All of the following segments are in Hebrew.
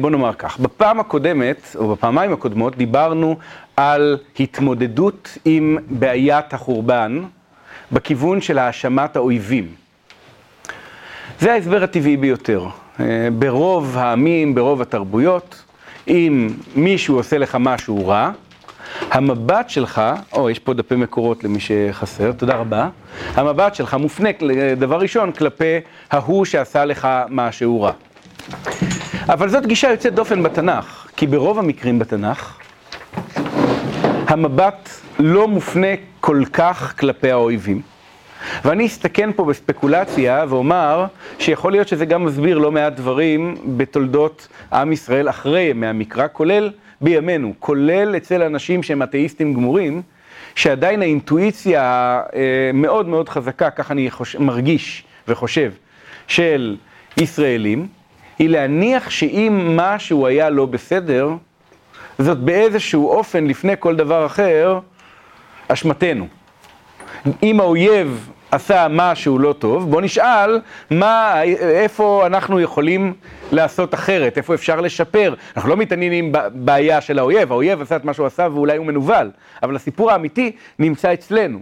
בוא נאמר כך, בפעם הקודמת, או בפעמיים הקודמות, דיברנו על התמודדות עם בעיית החורבן בכיוון של האשמת האויבים. זה ההסבר הטבעי ביותר. ברוב העמים, ברוב התרבויות, אם מישהו עושה לך משהו רע, המבט שלך, או, יש פה דפי מקורות למי שחסר, תודה רבה. המבט שלך מופנה, דבר ראשון, כלפי ההוא שעשה לך משהו רע. אבל זאת גישה יוצאת דופן בתנ"ך, כי ברוב המקרים בתנ"ך, המבט לא מופנה כל כך כלפי האויבים. ואני אסתכן פה בספקולציה ואומר שיכול להיות שזה גם מסביר לא מעט דברים בתולדות עם ישראל אחרי ימי המקרא, כולל בימינו, כולל אצל אנשים שהם אתאיסטים גמורים, שעדיין האינטואיציה מאוד מאוד חזקה, כך אני חוש... מרגיש וחושב, של ישראלים, היא להניח שאם משהו היה לא בסדר, זאת באיזשהו אופן, לפני כל דבר אחר, אשמתנו. אם האויב עשה משהו לא טוב, בוא נשאל מה, איפה אנחנו יכולים לעשות אחרת, איפה אפשר לשפר. אנחנו לא מתעניינים בבעיה של האויב, האויב עשה את מה שהוא עשה ואולי הוא מנוול, אבל הסיפור האמיתי נמצא אצלנו.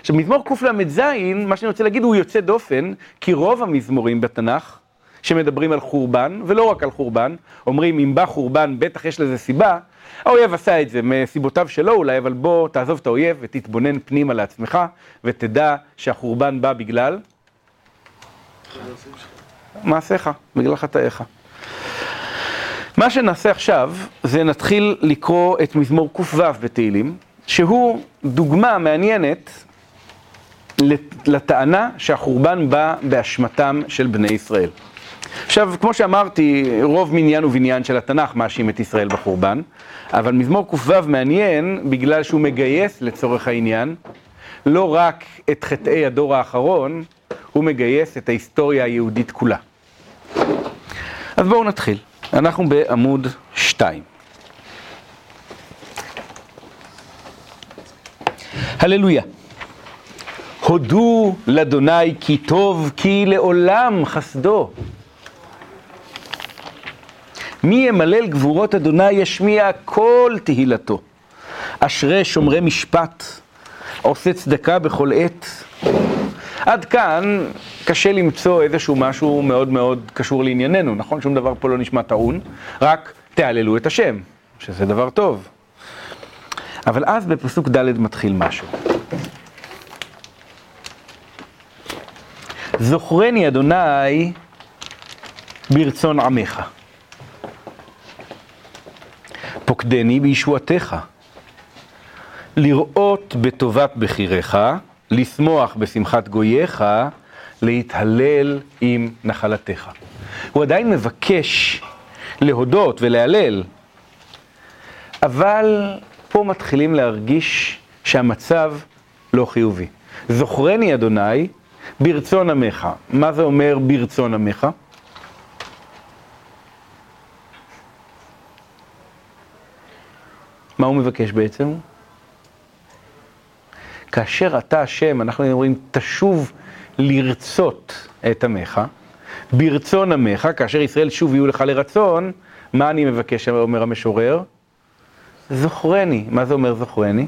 עכשיו, מזמור קל"ז, מה שאני רוצה להגיד, הוא יוצא דופן, כי רוב המזמורים בתנ"ך, שמדברים על חורבן, ולא רק על חורבן, אומרים אם בא חורבן בטח יש לזה סיבה, האויב עשה את זה מסיבותיו שלו אולי, אבל בוא תעזוב את האויב ותתבונן פנימה לעצמך, ותדע שהחורבן בא בגלל מעשיך, בגלל חטאיך. מה שנעשה עכשיו, זה נתחיל לקרוא את מזמור ק"ו בתהילים, שהוא דוגמה מעניינת לטענה שהחורבן בא באשמתם של בני ישראל. עכשיו, כמו שאמרתי, רוב מניין ובניין של התנ"ך מאשים את ישראל בחורבן, אבל מזמור ק"ו מעניין בגלל שהוא מגייס לצורך העניין לא רק את חטאי הדור האחרון, הוא מגייס את ההיסטוריה היהודית כולה. אז בואו נתחיל. אנחנו בעמוד 2. הללויה. הודו לאדוני כי טוב, כי לעולם חסדו. מי ימלל גבורות אדוני ישמיע כל תהילתו. אשרי שומרי משפט, עושה צדקה בכל עת. עד כאן קשה למצוא איזשהו משהו מאוד מאוד קשור לענייננו, נכון? שום דבר פה לא נשמע טעון, רק תהללו את השם, שזה דבר טוב. אבל אז בפסוק ד' מתחיל משהו. זוכרני אדוני ברצון עמך. פוקדני בישועתך. לראות בטובת בחיריך, לשמוח בשמחת גוייך, להתהלל עם נחלתך. הוא עדיין מבקש להודות ולהלל, אבל פה מתחילים להרגיש שהמצב לא חיובי. זוכרני אדוני ברצון עמך. מה זה אומר ברצון עמך? מה הוא מבקש בעצם? כאשר אתה השם, אנחנו אומרים, תשוב לרצות את עמך, ברצון עמך, כאשר ישראל שוב יהיו לך לרצון, מה אני מבקש, אומר המשורר? זוכרני. מה זה אומר זוכרני?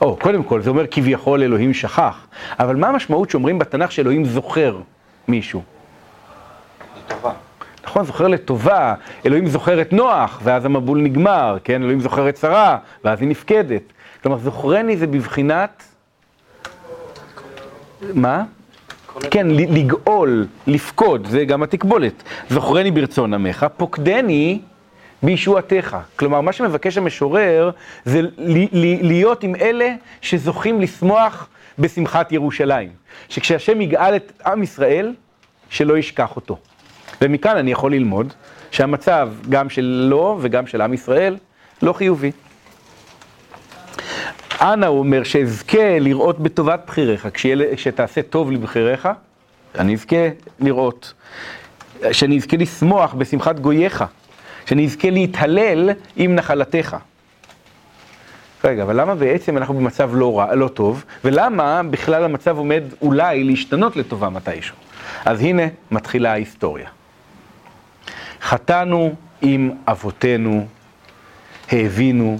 או, קודם כל, זה אומר כביכול אלוהים שכח, אבל מה המשמעות שאומרים בתנ"ך שאלוהים זוכר מישהו? לטובה. נכון, זוכר לטובה, אלוהים זוכר את נוח, ואז המבול נגמר, כן, אלוהים זוכר את שרה, ואז היא נפקדת. כלומר, זוכרני זה בבחינת... מה? כן, לגאול, לפקוד, זה גם התקבולת. זוכרני ברצון עמך, פוקדני בישועתך. כלומר, מה שמבקש המשורר זה להיות עם אלה שזוכים לשמוח בשמחת ירושלים. שכשהשם יגאל את עם ישראל, שלא ישכח אותו. ומכאן אני יכול ללמוד שהמצב גם שלו וגם של עם ישראל לא חיובי. אנא הוא אומר שאזכה לראות בטובת בחיריך, כשתעשה טוב לבחיריך, אני אזכה לראות. שאני אזכה לשמוח בשמחת גוייך, שאני אזכה להתהלל עם נחלתך. רגע, אבל למה בעצם אנחנו במצב לא, רע, לא טוב, ולמה בכלל המצב עומד אולי להשתנות לטובה מתישהו? אז הנה מתחילה ההיסטוריה. חטאנו עם אבותינו, האבינו,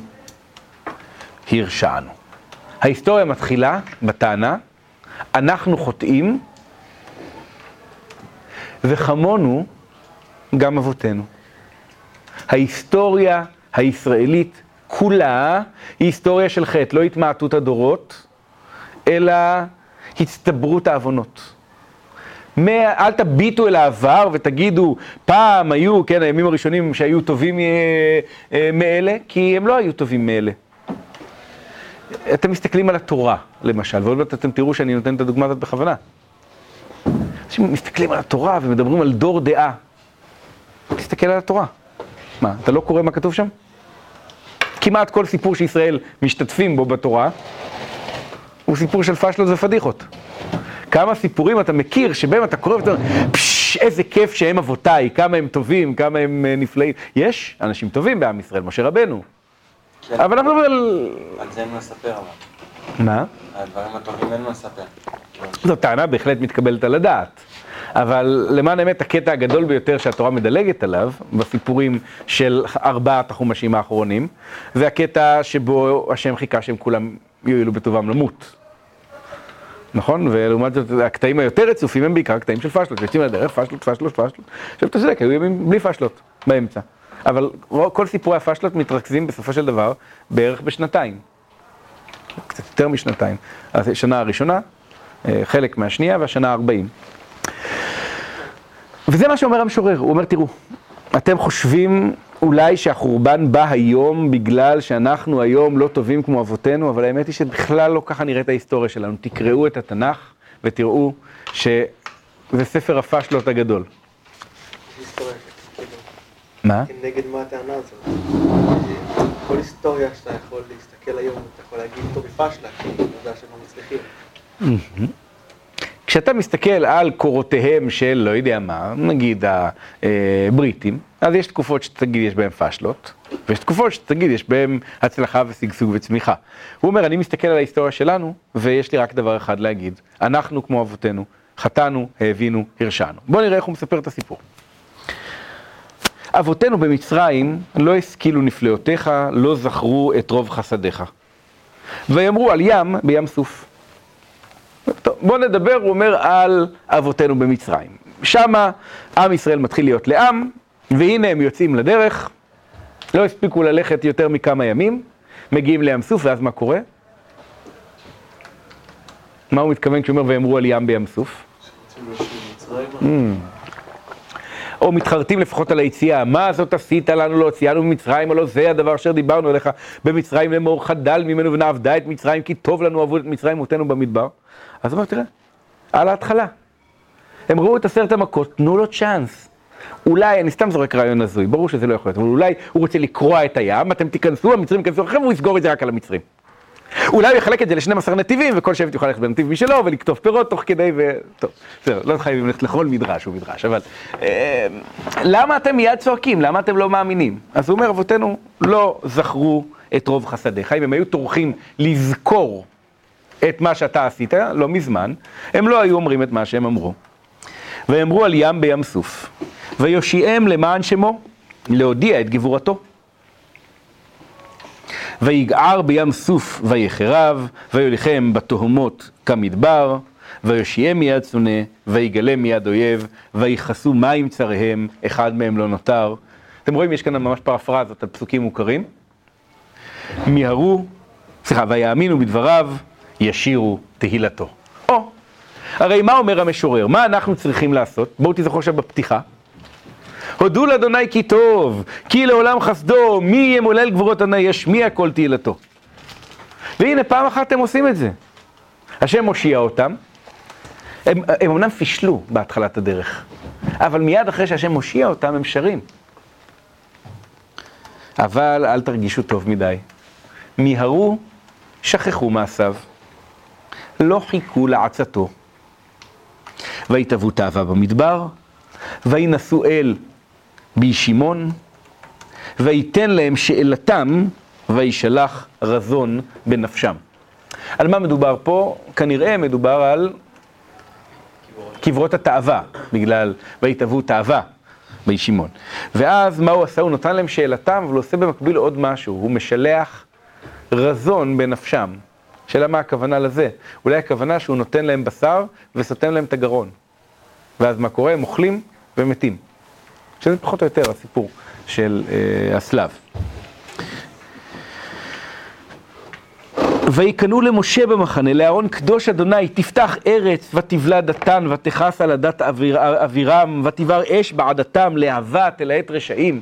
הרשענו. ההיסטוריה מתחילה בטענה, אנחנו חוטאים, וכמונו גם אבותינו. ההיסטוריה הישראלית כולה היא היסטוריה של חטא, לא התמעטות הדורות, אלא הצטברות העוונות. אל תביטו אל העבר ותגידו, פעם היו, כן, הימים הראשונים שהיו טובים אה, אה, מאלה, כי הם לא היו טובים מאלה. אתם מסתכלים על התורה, למשל, ועוד מעט אתם תראו שאני נותן את הדוגמה הזאת בכוונה. אנשים מסתכלים על התורה ומדברים על דור דעה. תסתכל על התורה. מה, אתה לא קורא מה כתוב שם? כמעט כל סיפור שישראל משתתפים בו בתורה, הוא סיפור של פשלות ופדיחות. כמה סיפורים אתה מכיר שבהם אתה קורא ואתה אומר, פשש, איזה כיף שהם אבותיי, כמה הם טובים, כמה הם אה, נפלאים. יש אנשים טובים בעם ישראל, משה רבנו. כן. אבל אנחנו מדברים על... על זה אין מה לספר אבל. מה? הדברים הטובים אין מה לספר. זו טענה בהחלט מתקבלת על הדעת. אבל למען האמת, הקטע הגדול ביותר שהתורה מדלגת עליו, בסיפורים של ארבעת החומשים האחרונים, זה הקטע שבו השם חיכה שהם כולם יועילו בטובם למות. נכון? ולעומת זאת, הקטעים היותר רצופים הם בעיקר קטעים של פשלות, שיוצאים לדרך, פשלות, פשלות, פשלות. עכשיו אתה צודק, היו ימים בלי פשלות באמצע. אבל כל סיפורי הפשלות מתרכזים בסופו של דבר בערך בשנתיים. קצת יותר משנתיים. השנה הראשונה, אה, חלק מהשנייה, והשנה הארבעים. וזה מה שאומר המשורר, הוא אומר, תראו, אתם חושבים אולי שהחורבן בא היום בגלל שאנחנו היום לא טובים כמו אבותינו, אבל האמת היא שבכלל לא ככה נראית ההיסטוריה שלנו. תקראו את התנ"ך ותראו שזה ספר הפשלות הגדול. מה? נגד מה הטענה הזאת? כל היסטוריה שאתה יכול להסתכל היום, אתה יכול להגיד אותו בפשלה, כי אתה יודע שהם לא מצליחים. כשאתה מסתכל על קורותיהם של, לא יודע מה, נגיד הבריטים, אז יש תקופות שתגיד יש בהם פשלות, ויש תקופות שתגיד יש בהם הצלחה ושגשוג וצמיחה. הוא אומר, אני מסתכל על ההיסטוריה שלנו, ויש לי רק דבר אחד להגיד, אנחנו כמו אבותינו, חטאנו, האבינו, הרשענו. בואו נראה איך הוא מספר את הסיפור. אבותינו במצרים לא השכילו נפלאותיך, לא זכרו את רוב חסדיך. ויאמרו על ים בים סוף. טוב, בואו נדבר, הוא אומר, על אבותינו במצרים. שמה עם ישראל מתחיל להיות לעם, והנה הם יוצאים לדרך, לא הספיקו ללכת יותר מכמה ימים, מגיעים לים סוף, ואז מה קורה? מה הוא מתכוון כשהוא אומר ויאמרו על ים בים סוף? Mm. או מתחרטים לפחות על היציאה, מה זאת עשית לנו להוציאנו ממצרים, הלא זה הדבר אשר דיברנו אליך במצרים לאמור חדל ממנו ונעבדה את מצרים, כי טוב לנו עבוד את מצרים מותנו במדבר. אז הוא אומר, תראה, על ההתחלה. הם ראו את עשרת המכות, תנו לו צ'אנס. אולי, אני סתם זורק רעיון הזוי, ברור שזה לא יכול להיות, אבל אולי הוא רוצה לקרוע את הים, אתם תיכנסו, המצרים ייכנסו אחריכם, והוא יסגור את זה רק על המצרים. אולי הוא יחלק את זה ל-12 נתיבים, וכל שבט יוכל ללכת בנתיב משלו, ולקטוף פירות תוך כדי, ו... טוב, זהו, לא חייבים ללכת לכל מדרש הוא מדרש, אבל... אה, למה אתם מיד צועקים? למה אתם לא מאמינים? אז הוא אומר, אבותינו לא זכרו את רוב חסדיך. אם הם היו טורחים לזכור את מה שאתה עשית, לא מזמן, הם לא היו אומרים את מה שהם אמרו. ויאמרו על ים בים סוף, ויושיעם למען שמו, להודיע את גבורתו. ויגער בים סוף ויחרב, ויוליכם בתהומות כמדבר, ויושיעם מיד שונא, ויגלם מיד אויב, ויכסו מים צריהם, אחד מהם לא נותר. אתם רואים, יש כאן ממש פרפרזות על פסוקים מוכרים. מיהרו, סליחה, ויאמינו בדבריו, ישירו תהילתו. או, הרי מה אומר המשורר? מה אנחנו צריכים לעשות? בואו תזכרו עכשיו בפתיחה. הודו לאדוני כי טוב, כי לעולם חסדו, מי ימולל גבורות אדוני, ישמיע כל תהילתו. והנה, פעם אחת הם עושים את זה. השם מושיע אותם, הם, הם אמנם פישלו בהתחלת הדרך, אבל מיד אחרי שהשם מושיע אותם, הם שרים. אבל אל תרגישו טוב מדי. מיהרו, שכחו מעשיו. לא חיכו לעצתו. ויתבעו תאווה במדבר, וינשאו אל בישימון, וייתן להם שאלתם, וישלח רזון בנפשם. על מה מדובר פה? כנראה מדובר על קברות התאווה, בגלל ויתבעו תאווה בישימון. ואז מה הוא עשה? הוא נתן להם שאלתם, אבל הוא עושה במקביל עוד משהו, הוא משלח רזון בנפשם. שאלה מה הכוונה לזה? אולי הכוונה שהוא נותן להם בשר וסותם להם את הגרון. ואז מה קורה? הם אוכלים ומתים. שזה פחות או יותר הסיפור של אה, הסלב. ויקנו למשה במחנה, לאהרון קדוש אדוני, תפתח ארץ, ותבלע דתן, ותכעס על הדת אביר, אבירם, ותבער אש בעדתם, להבה תלהט רשעים.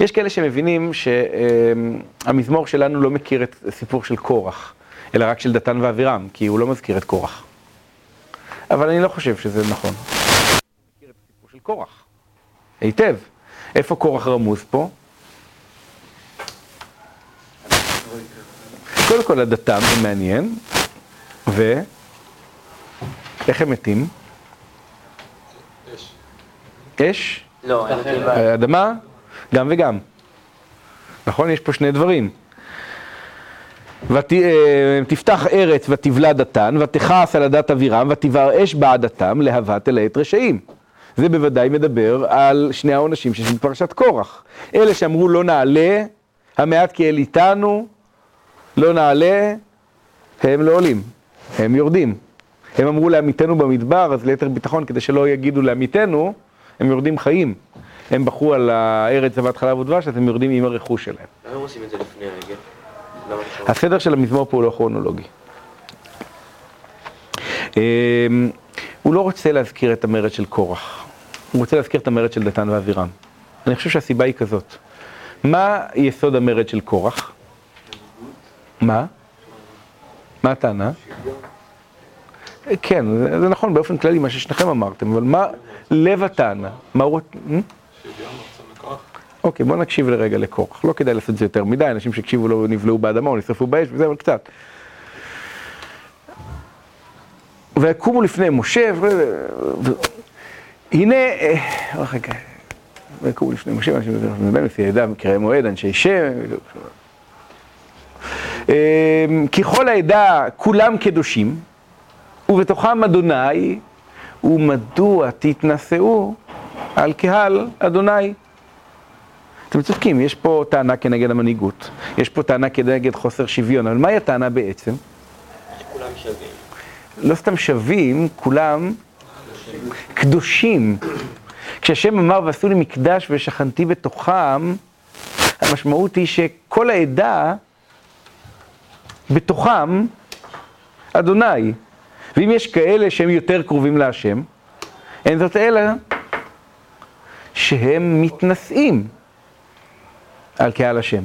יש כאלה שמבינים שהמזמור שלנו לא מכיר את הסיפור של קורח, אלא רק של דתן ואבירם, כי הוא לא מזכיר את קורח. אבל אני לא חושב שזה נכון. הוא מכיר את הסיפור של קורח, היטב. איפה קורח רמוז פה? קודם כל הדתם זה מעניין, ו... איך הם מתים? אש. אש? לא, אין אותי בעיה. אדמה? גם וגם. נכון? יש פה שני דברים. ות... אה, תפתח ארץ ותבלע דתן, ותכעס על הדת אבירם, ותבער אש בעדתם, להבה תלהט רשעים. זה בוודאי מדבר על שני העונשים שיש בפרשת קורח. אלה שאמרו לא נעלה, המעט כי אל איתנו, לא נעלה, הם לא עולים, הם יורדים. הם אמרו לעמיתנו במדבר, אז ליתר ביטחון, כדי שלא יגידו לעמיתנו, הם יורדים חיים. הם בחרו על הארץ זבת חלב ודבש, אז הם יורדים עם הרכוש שלהם. למה הם עושים את זה לפני הרגל? זה הסדר של המזמור פה הוא לא כרונולוגי. אמ, הוא לא רוצה להזכיר את המרד של קורח, הוא רוצה להזכיר את המרד של דתן ואבירם. אני חושב שהסיבה היא כזאת. מה יסוד המרד של קורח? מה? מה הטענה? כן, זה, זה נכון באופן כללי מה ששניכם אמרתם, אבל מה לב הטענה? מה הוא... אוקיי, בוא נקשיב לרגע לקורח. לא כדאי לעשות את זה יותר מדי, אנשים שהקשיבו לו נבלעו באדמה או נשרפו באש וזה, אבל קצת. ויקומו לפני משה, ו... הנה, אה, רגע, ויקומו לפני משה, ואנשים מדברים לפי העדה, מקראי מועד, אנשי שם. אה, ככל העדה כולם קדושים, ובתוכם אדוני, ומדוע תתנשאו על קהל אדוני? אתם צודקים, יש פה טענה כנגד המנהיגות, יש פה טענה כנגד חוסר שוויון, אבל מהי הטענה בעצם? כולם שווים. לא סתם שווים, כולם קדושים. כשהשם אמר ועשו לי מקדש ושכנתי בתוכם, המשמעות היא שכל העדה בתוכם אדוני. ואם יש כאלה שהם יותר קרובים להשם, אין זאת אלא שהם מתנשאים על קהל השם.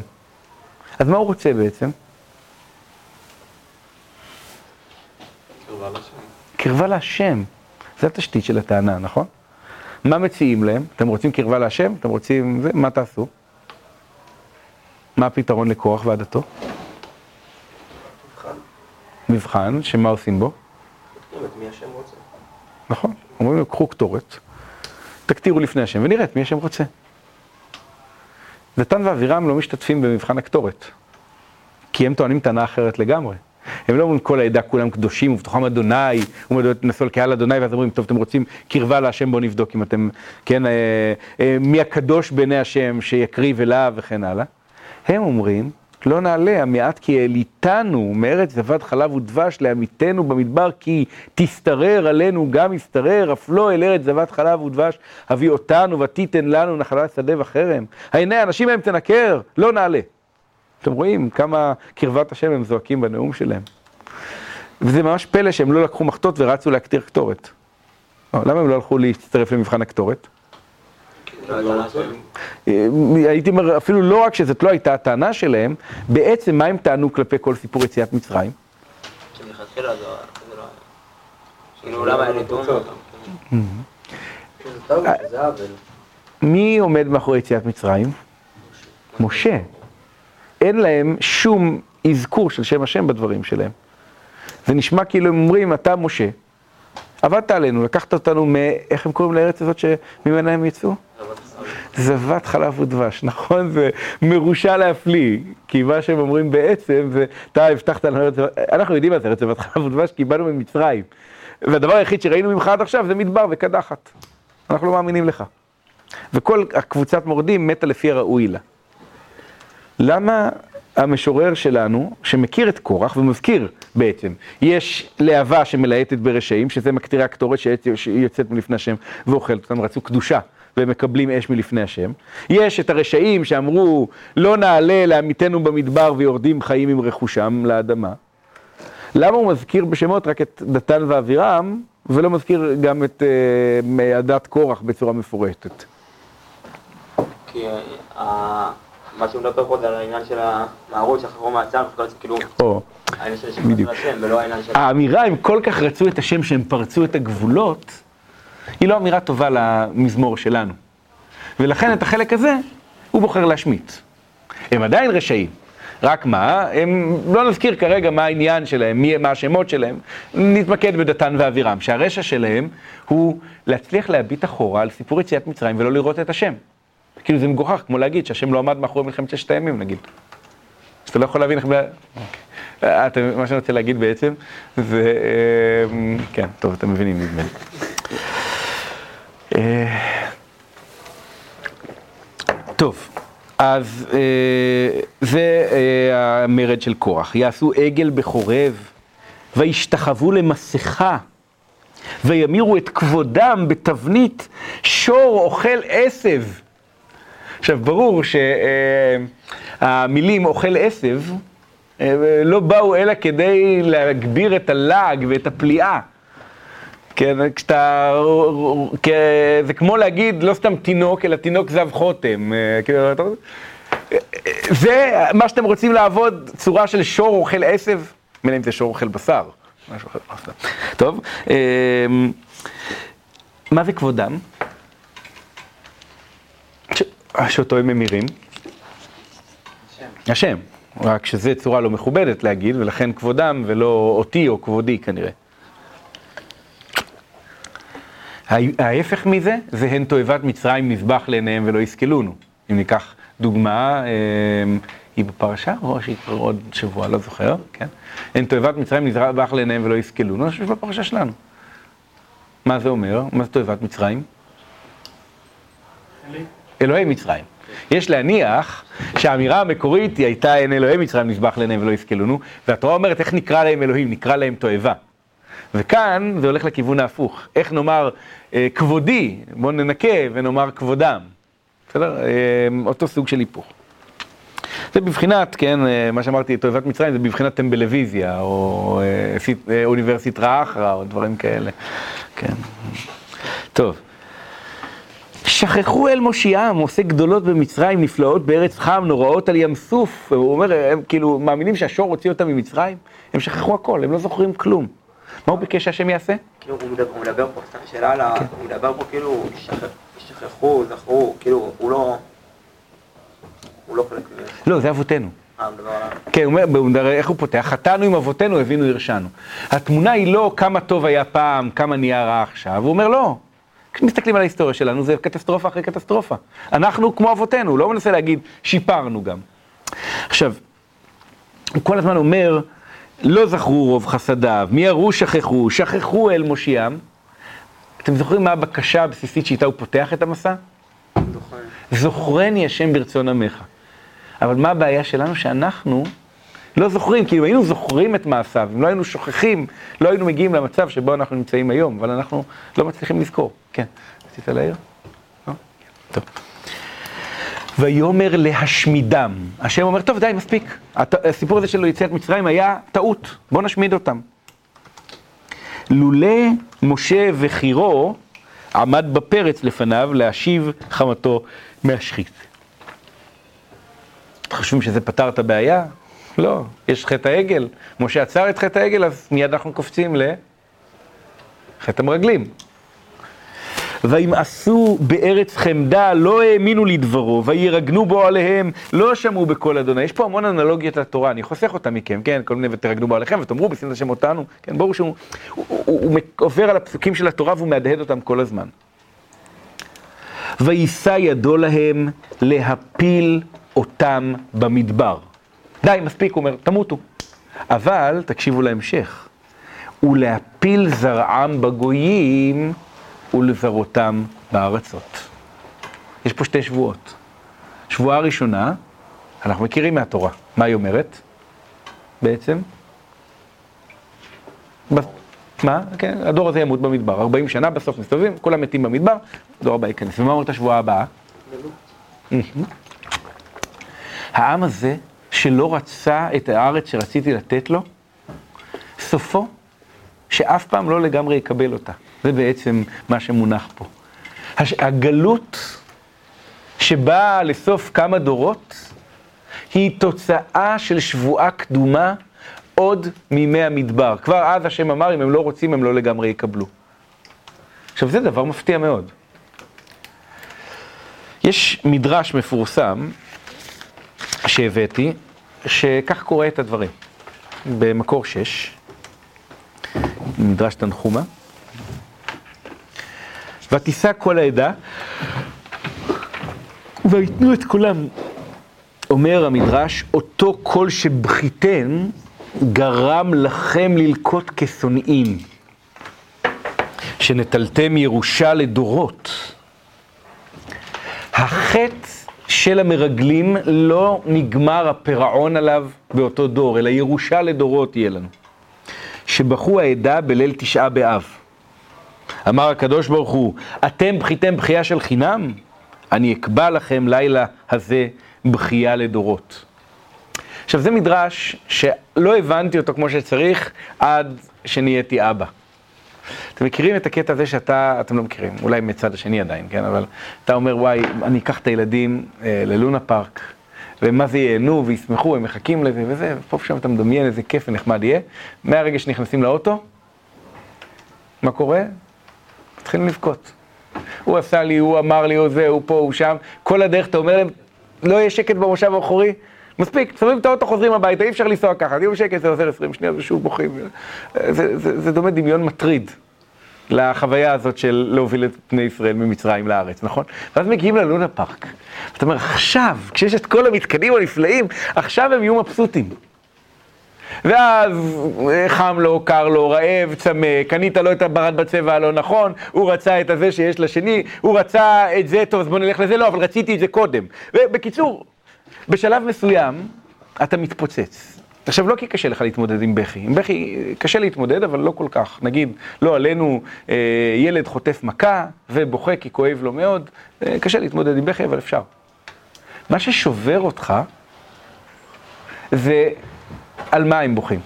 אז מה הוא רוצה בעצם? קרבה לשם. קרבה להשם. זה התשתית של הטענה, נכון? מה מציעים להם? אתם רוצים קרבה להשם? אתם רוצים זה? מה תעשו? מה הפתרון לקורח ועדתו? מבחן, שמה עושים בו? נכון. אומרים לו, קחו קטורת, תקטירו לפני השם ונראה את מי השם רוצה. דתן ואבירם לא משתתפים במבחן הקטורת, כי הם טוענים טענה אחרת לגמרי. הם לא אומרים כל העדה כולם קדושים ובתוכם אדוני, על קהל אדוני, ואז אומרים, טוב, אתם רוצים קרבה להשם, בואו נבדוק אם אתם, כן, אה, אה, מי הקדוש בעיני השם שיקריב אליו וכן הלאה. הם אומרים, לא נעלה, המעט כי העליתנו מארץ זבת חלב ודבש לעמיתנו במדבר, כי תשתרר עלינו גם ישתרר, אף לא אל ארץ זבת חלב ודבש, הביא אותנו ותיתן לנו נחלת שדה וחרם. העיני האנשים מהם תנקר, לא נעלה. אתם רואים כמה קרבת השם הם זועקים בנאום שלהם. וזה ממש פלא שהם לא לקחו מחטות ורצו להקטיר קטורת. לא, למה הם לא הלכו להצטרף למבחן הקטורת? לא. אה, הייתי אומר, אפילו לא רק שזאת לא הייתה הטענה שלהם, בעצם מה הם טענו כלפי כל סיפור יציאת מצרים? לא היה. כאילו, עוול. מי עומד מאחורי יציאת מצרים? משה. אין להם שום אזכור של שם השם בדברים שלהם. זה נשמע כאילו הם אומרים, אתה משה, עבדת עלינו, לקחת אותנו מ... איך הם קוראים לארץ הזאת שממנה הם יצאו? זבת חלב ודבש, נכון? זה מרושע להפליא, כי מה שהם אומרים בעצם זה, אתה הבטחת לנו ארץ, אנחנו יודעים מה זה ארץ זבת חלב ודבש, כי באנו ממצרים. והדבר היחיד שראינו ממך עד עכשיו זה מדבר וקדחת. אנחנו לא מאמינים לך. וכל הקבוצת מורדים מתה לפי הראוי לה. למה המשורר שלנו, שמכיר את קורח ומזכיר בעצם, יש להבה שמלהטת ברשעים, שזה מקטירי הקטורת שיוצאת מלפני השם ואוכלת אותם, רצו קדושה. והם מקבלים אש מלפני השם. יש את הרשעים שאמרו, לא נעלה לעמיתנו במדבר ויורדים חיים עם רכושם לאדמה. למה הוא מזכיר בשמות רק את דתן ואבירם, ולא מזכיר גם את עדת קורח בצורה מפורטת? כי uh, מה שהוא מדבר פה זה על העניין של המערות שחררו מעצר, כאילו, העניין של השם השם ולא העניין של... האמירה, הם כל כך רצו את השם שהם פרצו את הגבולות, היא לא אמירה טובה למזמור שלנו. ולכן את החלק הזה הוא בוחר להשמיט. הם עדיין רשעים. רק מה, הם, לא נזכיר כרגע מה העניין שלהם, מי, מה השמות שלהם, נתמקד בדתן ואבירם, שהרשע שלהם הוא להצליח להביט אחורה על סיפור יציאת מצרים ולא לראות את השם. כאילו זה מגוחך, כמו להגיד שהשם לא עמד מאחורי מלחמת ששת הימים, נגיד. אז אתה לא יכול להבין איך... אוקיי. מה שאני רוצה להגיד בעצם, זה... אמ, כן, טוב, אתם מבינים, נדמה לי. אה, טוב, אז אה, זה אה, המרד של קורח. יעשו עגל בחורב, וישתחוו למסכה, וימירו את כבודם בתבנית שור אוכל עשב. עכשיו, ברור שהמילים אוכל עשב לא באו אלא כדי להגביר את הלעג ואת הפליאה. כן, כשאתה, זה כמו להגיד לא סתם תינוק, אלא תינוק זב חותם. אה, כאילו, זה מה שאתם רוצים לעבוד, צורה של שור אוכל עשב, מילא אם זה שור אוכל בשר. טוב, אמ, מה זה כבודם? שאותו הם ממירים? השם. השם, רק שזה צורה לא מכובדת להגיד, ולכן כבודם ולא אותי או כבודי כנראה. ההפך מזה, זה הן תועבת מצרים מזבח לעיניהם ולא יסכלונו. אם ניקח דוגמה, אמ, היא בפרשה, או שהיא כבר עוד שבוע, לא זוכר, כן? הן תועבת מצרים מזבח לעיניהם ולא יסכלונו, אני חושב בפרשה שלנו. מה זה אומר? מה זה תועבת מצרים? אלוהי מצרים. יש להניח שהאמירה המקורית היא הייתה אין אלוהי מצרים נזבח לעיניהם ולא יסכלונו, והתורה אומרת איך נקרא להם אלוהים, נקרא להם תועבה. וכאן זה הולך לכיוון ההפוך. איך נאמר אה, כבודי, בואו ננקה ונאמר כבודם. בסדר? אה, אותו סוג של היפוך. זה בבחינת, כן, אה, מה שאמרתי, תועבת מצרים, זה בבחינת טמבלוויזיה, או אה, אה, אוניברסיטה אחרא, או דברים כאלה. כן. טוב. שכחו אל מושיעם, עושה גדולות במצרים, נפלאות בארץ חם, נוראות על ים סוף. הוא אומר, הם כאילו מאמינים שהשור הוציא אותם ממצרים, הם שכחו הכל, הם לא זוכרים כלום. מה הוא ביקש שהשם יעשה? כאילו, הוא מדבר פה, סתם שאלה על ה... כן. הוא מדבר פה כאילו, שכחו, זכרו, כאילו, הוא לא... הוא לא חלק מזה. לא, זה אבותינו. אה. כן, הוא אומר, איך הוא פותח? חטאנו עם אבותינו, הבינו הרשענו. התמונה היא לא כמה טוב היה פעם, כמה נהיה רע עכשיו. הוא אומר, לא. כשמסתכלים על ההיסטוריה שלנו, זה קטסטרופה אחרי קטסטרופה. אנחנו כמו אבותינו, לא מנסה להגיד, שיפרנו גם. עכשיו, הוא כל הזמן אומר, לא זכרו רוב חסדיו, מיהרו שכחו, שכחו אל מושיעם. אתם זוכרים מה הבקשה הבסיסית שאיתה הוא פותח את המסע? זוכר. זוכרני השם ברצון עמך. אבל מה הבעיה שלנו? שאנחנו לא זוכרים, כאילו היינו זוכרים את מעשיו, אם לא היינו שוכחים, לא היינו מגיעים למצב שבו אנחנו נמצאים היום, אבל אנחנו לא מצליחים לזכור. כן, רצית להעיר? לא? טוב. ויאמר להשמידם. השם אומר, טוב, די, מספיק. הסיפור הזה של יציאת מצרים היה טעות, בואו נשמיד אותם. לולא משה וחירו עמד בפרץ לפניו להשיב חמתו מהשחית. אתם חושבים שזה פתר את הבעיה? לא, יש חטא העגל. משה עצר את חטא העגל, אז מיד אנחנו קופצים לחטא המרגלים. וימאסו בארץ חמדה, לא האמינו לדברו, וירגנו בו עליהם, לא שמעו בקול אדוני. יש פה המון אנלוגיות לתורה, אני חוסך אותה מכם, כן? כל מיני ותרגנו בו עליכם, ותאמרו בשנאת השם אותנו, כן? ברור שהוא הוא, הוא, הוא עובר על הפסוקים של התורה והוא מהדהד אותם כל הזמן. ויישא ידו להם להפיל אותם במדבר. די, מספיק, הוא אומר, תמותו. אבל, תקשיבו להמשך, ולהפיל זרעם בגויים ולזרותם בארצות. יש פה שתי שבועות. שבועה ראשונה, אנחנו מכירים מהתורה. מה היא אומרת? בעצם? מה? כן, הדור הזה ימות במדבר. 40 שנה, בסוף מסתובבים, כולם מתים במדבר, הדור הבא ייכנס. ומה אומרת השבועה הבאה? העם הזה, שלא רצה את הארץ שרציתי לתת לו, סופו שאף פעם לא לגמרי יקבל אותה. זה בעצם מה שמונח פה. הש- הגלות שבאה לסוף כמה דורות, היא תוצאה של שבועה קדומה עוד מימי המדבר. כבר אז השם אמר, אם הם לא רוצים, הם לא לגמרי יקבלו. עכשיו, זה דבר מפתיע מאוד. יש מדרש מפורסם שהבאתי, שכך קורא את הדברים. במקור 6, מדרש תנחומה. ותישא כל העדה, ויתנו את קולם. אומר המדרש, אותו קול שבכיתן גרם לכם ללקוט כשונאים, שנטלתם ירושה לדורות. החטא של המרגלים לא נגמר הפירעון עליו באותו דור, אלא ירושה לדורות יהיה לנו. שבכו העדה בליל תשעה באב. אמר הקדוש ברוך הוא, אתם בכיתם בכייה של חינם? אני אקבע לכם לילה הזה בכייה לדורות. עכשיו זה מדרש שלא הבנתי אותו כמו שצריך עד שנהייתי אבא. אתם מכירים את הקטע הזה שאתה, אתם לא מכירים, אולי מצד השני עדיין, כן? אבל אתה אומר, וואי, אני אקח את הילדים אה, ללונה פארק, ומה זה ייהנו וישמחו, הם מחכים לזה וזה, ופה ושם אתה מדמיין איזה כיף ונחמד יהיה. מהרגע שנכנסים לאוטו, מה קורה? מתחילים לבכות. הוא עשה לי, הוא אמר לי, הוא זה, הוא פה, הוא שם. כל הדרך אתה אומר להם, לא יהיה שקט במושב האחורי? מספיק, שמים את האוטו, חוזרים הביתה, אי אפשר לנסוע ככה, תהיו שקט, זה עוזר 20 שניות ושוב בוכים. זה, זה, זה דומה דמיון מטריד לחוויה הזאת של להוביל את בני ישראל ממצרים לארץ, נכון? ואז מגיעים ללונה פארק. אתה אומר, עכשיו, כשיש את כל המתקנים הנפלאים, עכשיו הם יהיו מבסוטים. ואז אה, חם לו, קר לו, רעב, צמא, קנית לו את הברד בצבע הלא נכון, הוא רצה את הזה שיש לשני, הוא רצה את זה, טוב, אז בוא נלך לזה, לא, אבל רציתי את זה קודם. ובקיצור, בשלב מסוים אתה מתפוצץ. עכשיו, לא כי קשה לך להתמודד עם בכי, עם בכי קשה להתמודד, אבל לא כל כך. נגיד, לא עלינו, אה, ילד חוטף מכה ובוכה כי כואב לו מאוד, אה, קשה להתמודד עם בכי, אבל אפשר. מה ששובר אותך זה על מה הם בוכים.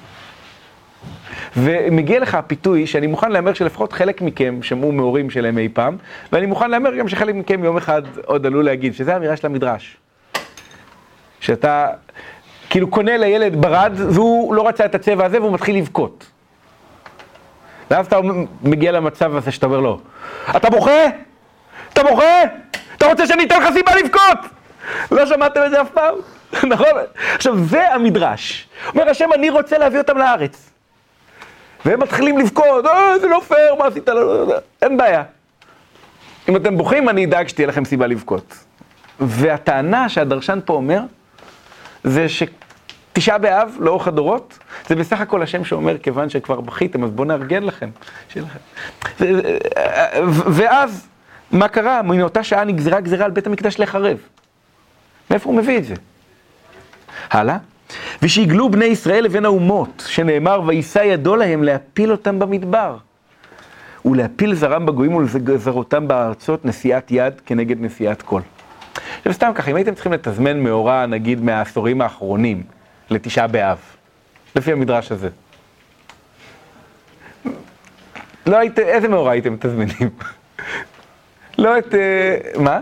ומגיע לך הפיתוי שאני מוכן להמר שלפחות חלק מכם שמעו מהורים שלהם אי פעם, ואני מוכן להמר גם שחלק מכם יום אחד עוד עלול להגיד, שזה אמירה של המדרש. שאתה כאילו קונה לילד ברד והוא לא רצה את הצבע הזה והוא מתחיל לבכות. ואז אתה מגיע למצב הזה שאתה אומר לו, אתה בוכה? אתה בוכה? אתה רוצה שאני אתן לך סיבה לבכות? לא שמעתם את זה אף פעם? נכון? עכשיו, זה המדרש. אומר השם, אני רוצה להביא אותם לארץ. והם מתחילים לבכות, אה, זה לא פייר, מה עשית? לנו? אין בעיה. אם אתם בוכים, אני אדאג שתהיה לכם סיבה לבכות. והטענה שהדרשן פה אומר, זה שתשעה באב, לאורך הדורות, זה בסך הכל השם שאומר, כיוון שכבר בכיתם, אז בואו נארגן לכם. ואז, מה קרה? מאותה שעה נגזרה גזירה על בית המקדש לחרב. מאיפה הוא מביא את זה? הלאה. ושיגלו בני ישראל לבין האומות, שנאמר, ויישא ידו להם להפיל אותם במדבר. ולהפיל זרם בגויים ולזרותם בארצות נשיאת יד כנגד נשיאת קול. עכשיו סתם ככה, אם הייתם צריכים לתזמן מאורע, נגיד, מהעשורים האחרונים, לתשעה באב, לפי המדרש הזה, לא היית, איזה מאורע הייתם מתזמנים? לא את, אה, מה?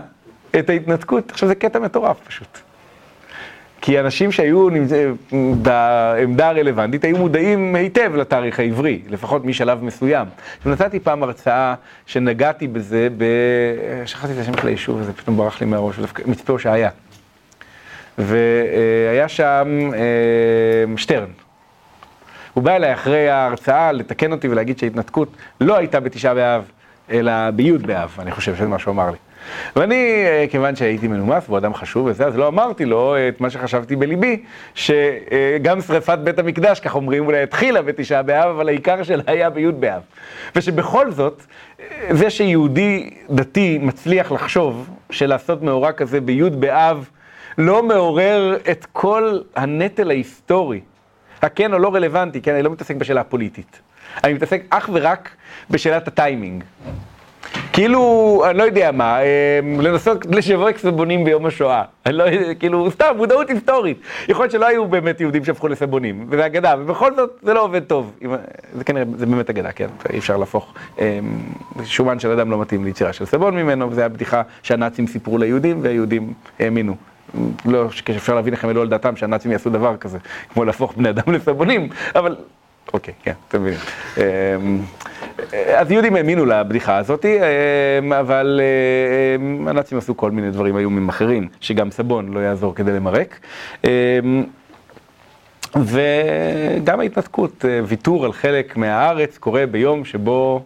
את ההתנתקות. עכשיו זה קטע מטורף פשוט. כי אנשים שהיו בעמדה הרלוונטית היו מודעים היטב לתאריך העברי, לפחות משלב מסוים. נתתי פעם הרצאה שנגעתי בזה, ב... שכחתי את השם של היישוב הזה, פתאום ברח לי מהראש, מצפה הושעיה. והיה שם שטרן. הוא בא אליי אחרי ההרצאה לתקן אותי ולהגיד שההתנתקות לא הייתה בתשעה באב, אלא בי' באב, אני חושב שזה מה שהוא אמר לי. ואני, כיוון שהייתי מנומס והוא אדם חשוב וזה, אז לא אמרתי לו את מה שחשבתי בליבי, שגם שריפת בית המקדש, כך אומרים, אולי התחילה בתשעה באב, אבל העיקר שלה היה בי' באב. ושבכל זאת, זה שיהודי דתי מצליח לחשוב של לעשות מאורע כזה בי' באב לא מעורר את כל הנטל ההיסטורי? הכן או לא רלוונטי, כן, אני לא מתעסק בשאלה הפוליטית. אני מתעסק אך ורק בשאלת הטיימינג. כאילו, אני לא יודע מה, אה, לנסות לשווק סבונים ביום השואה. אני לא יודע, כאילו, סתם, מודעות היסטורית. יכול להיות שלא היו באמת יהודים שהפכו לסבונים, וזה אגדה, ובכל זאת זה לא עובד טוב. זה כנראה, זה באמת אגדה, כן? אי אפשר להפוך אה, שומן של אדם לא מתאים ליצירה של סבון ממנו, וזו הייתה בדיחה שהנאצים סיפרו ליהודים, והיהודים האמינו. לא שאפשר להבין איך הם על דעתם שהנאצים יעשו דבר כזה, כמו להפוך בני אדם לסבונים, אבל אוקיי, כן, אתם מבינים. אז יהודים האמינו לבדיחה הזאת, אמ, אבל אמ, הנאצים עשו כל מיני דברים איומים אחרים, שגם סבון לא יעזור כדי למרק. וגם ההתנתקות, אה, ויתור על חלק מהארץ, קורה ביום שבו,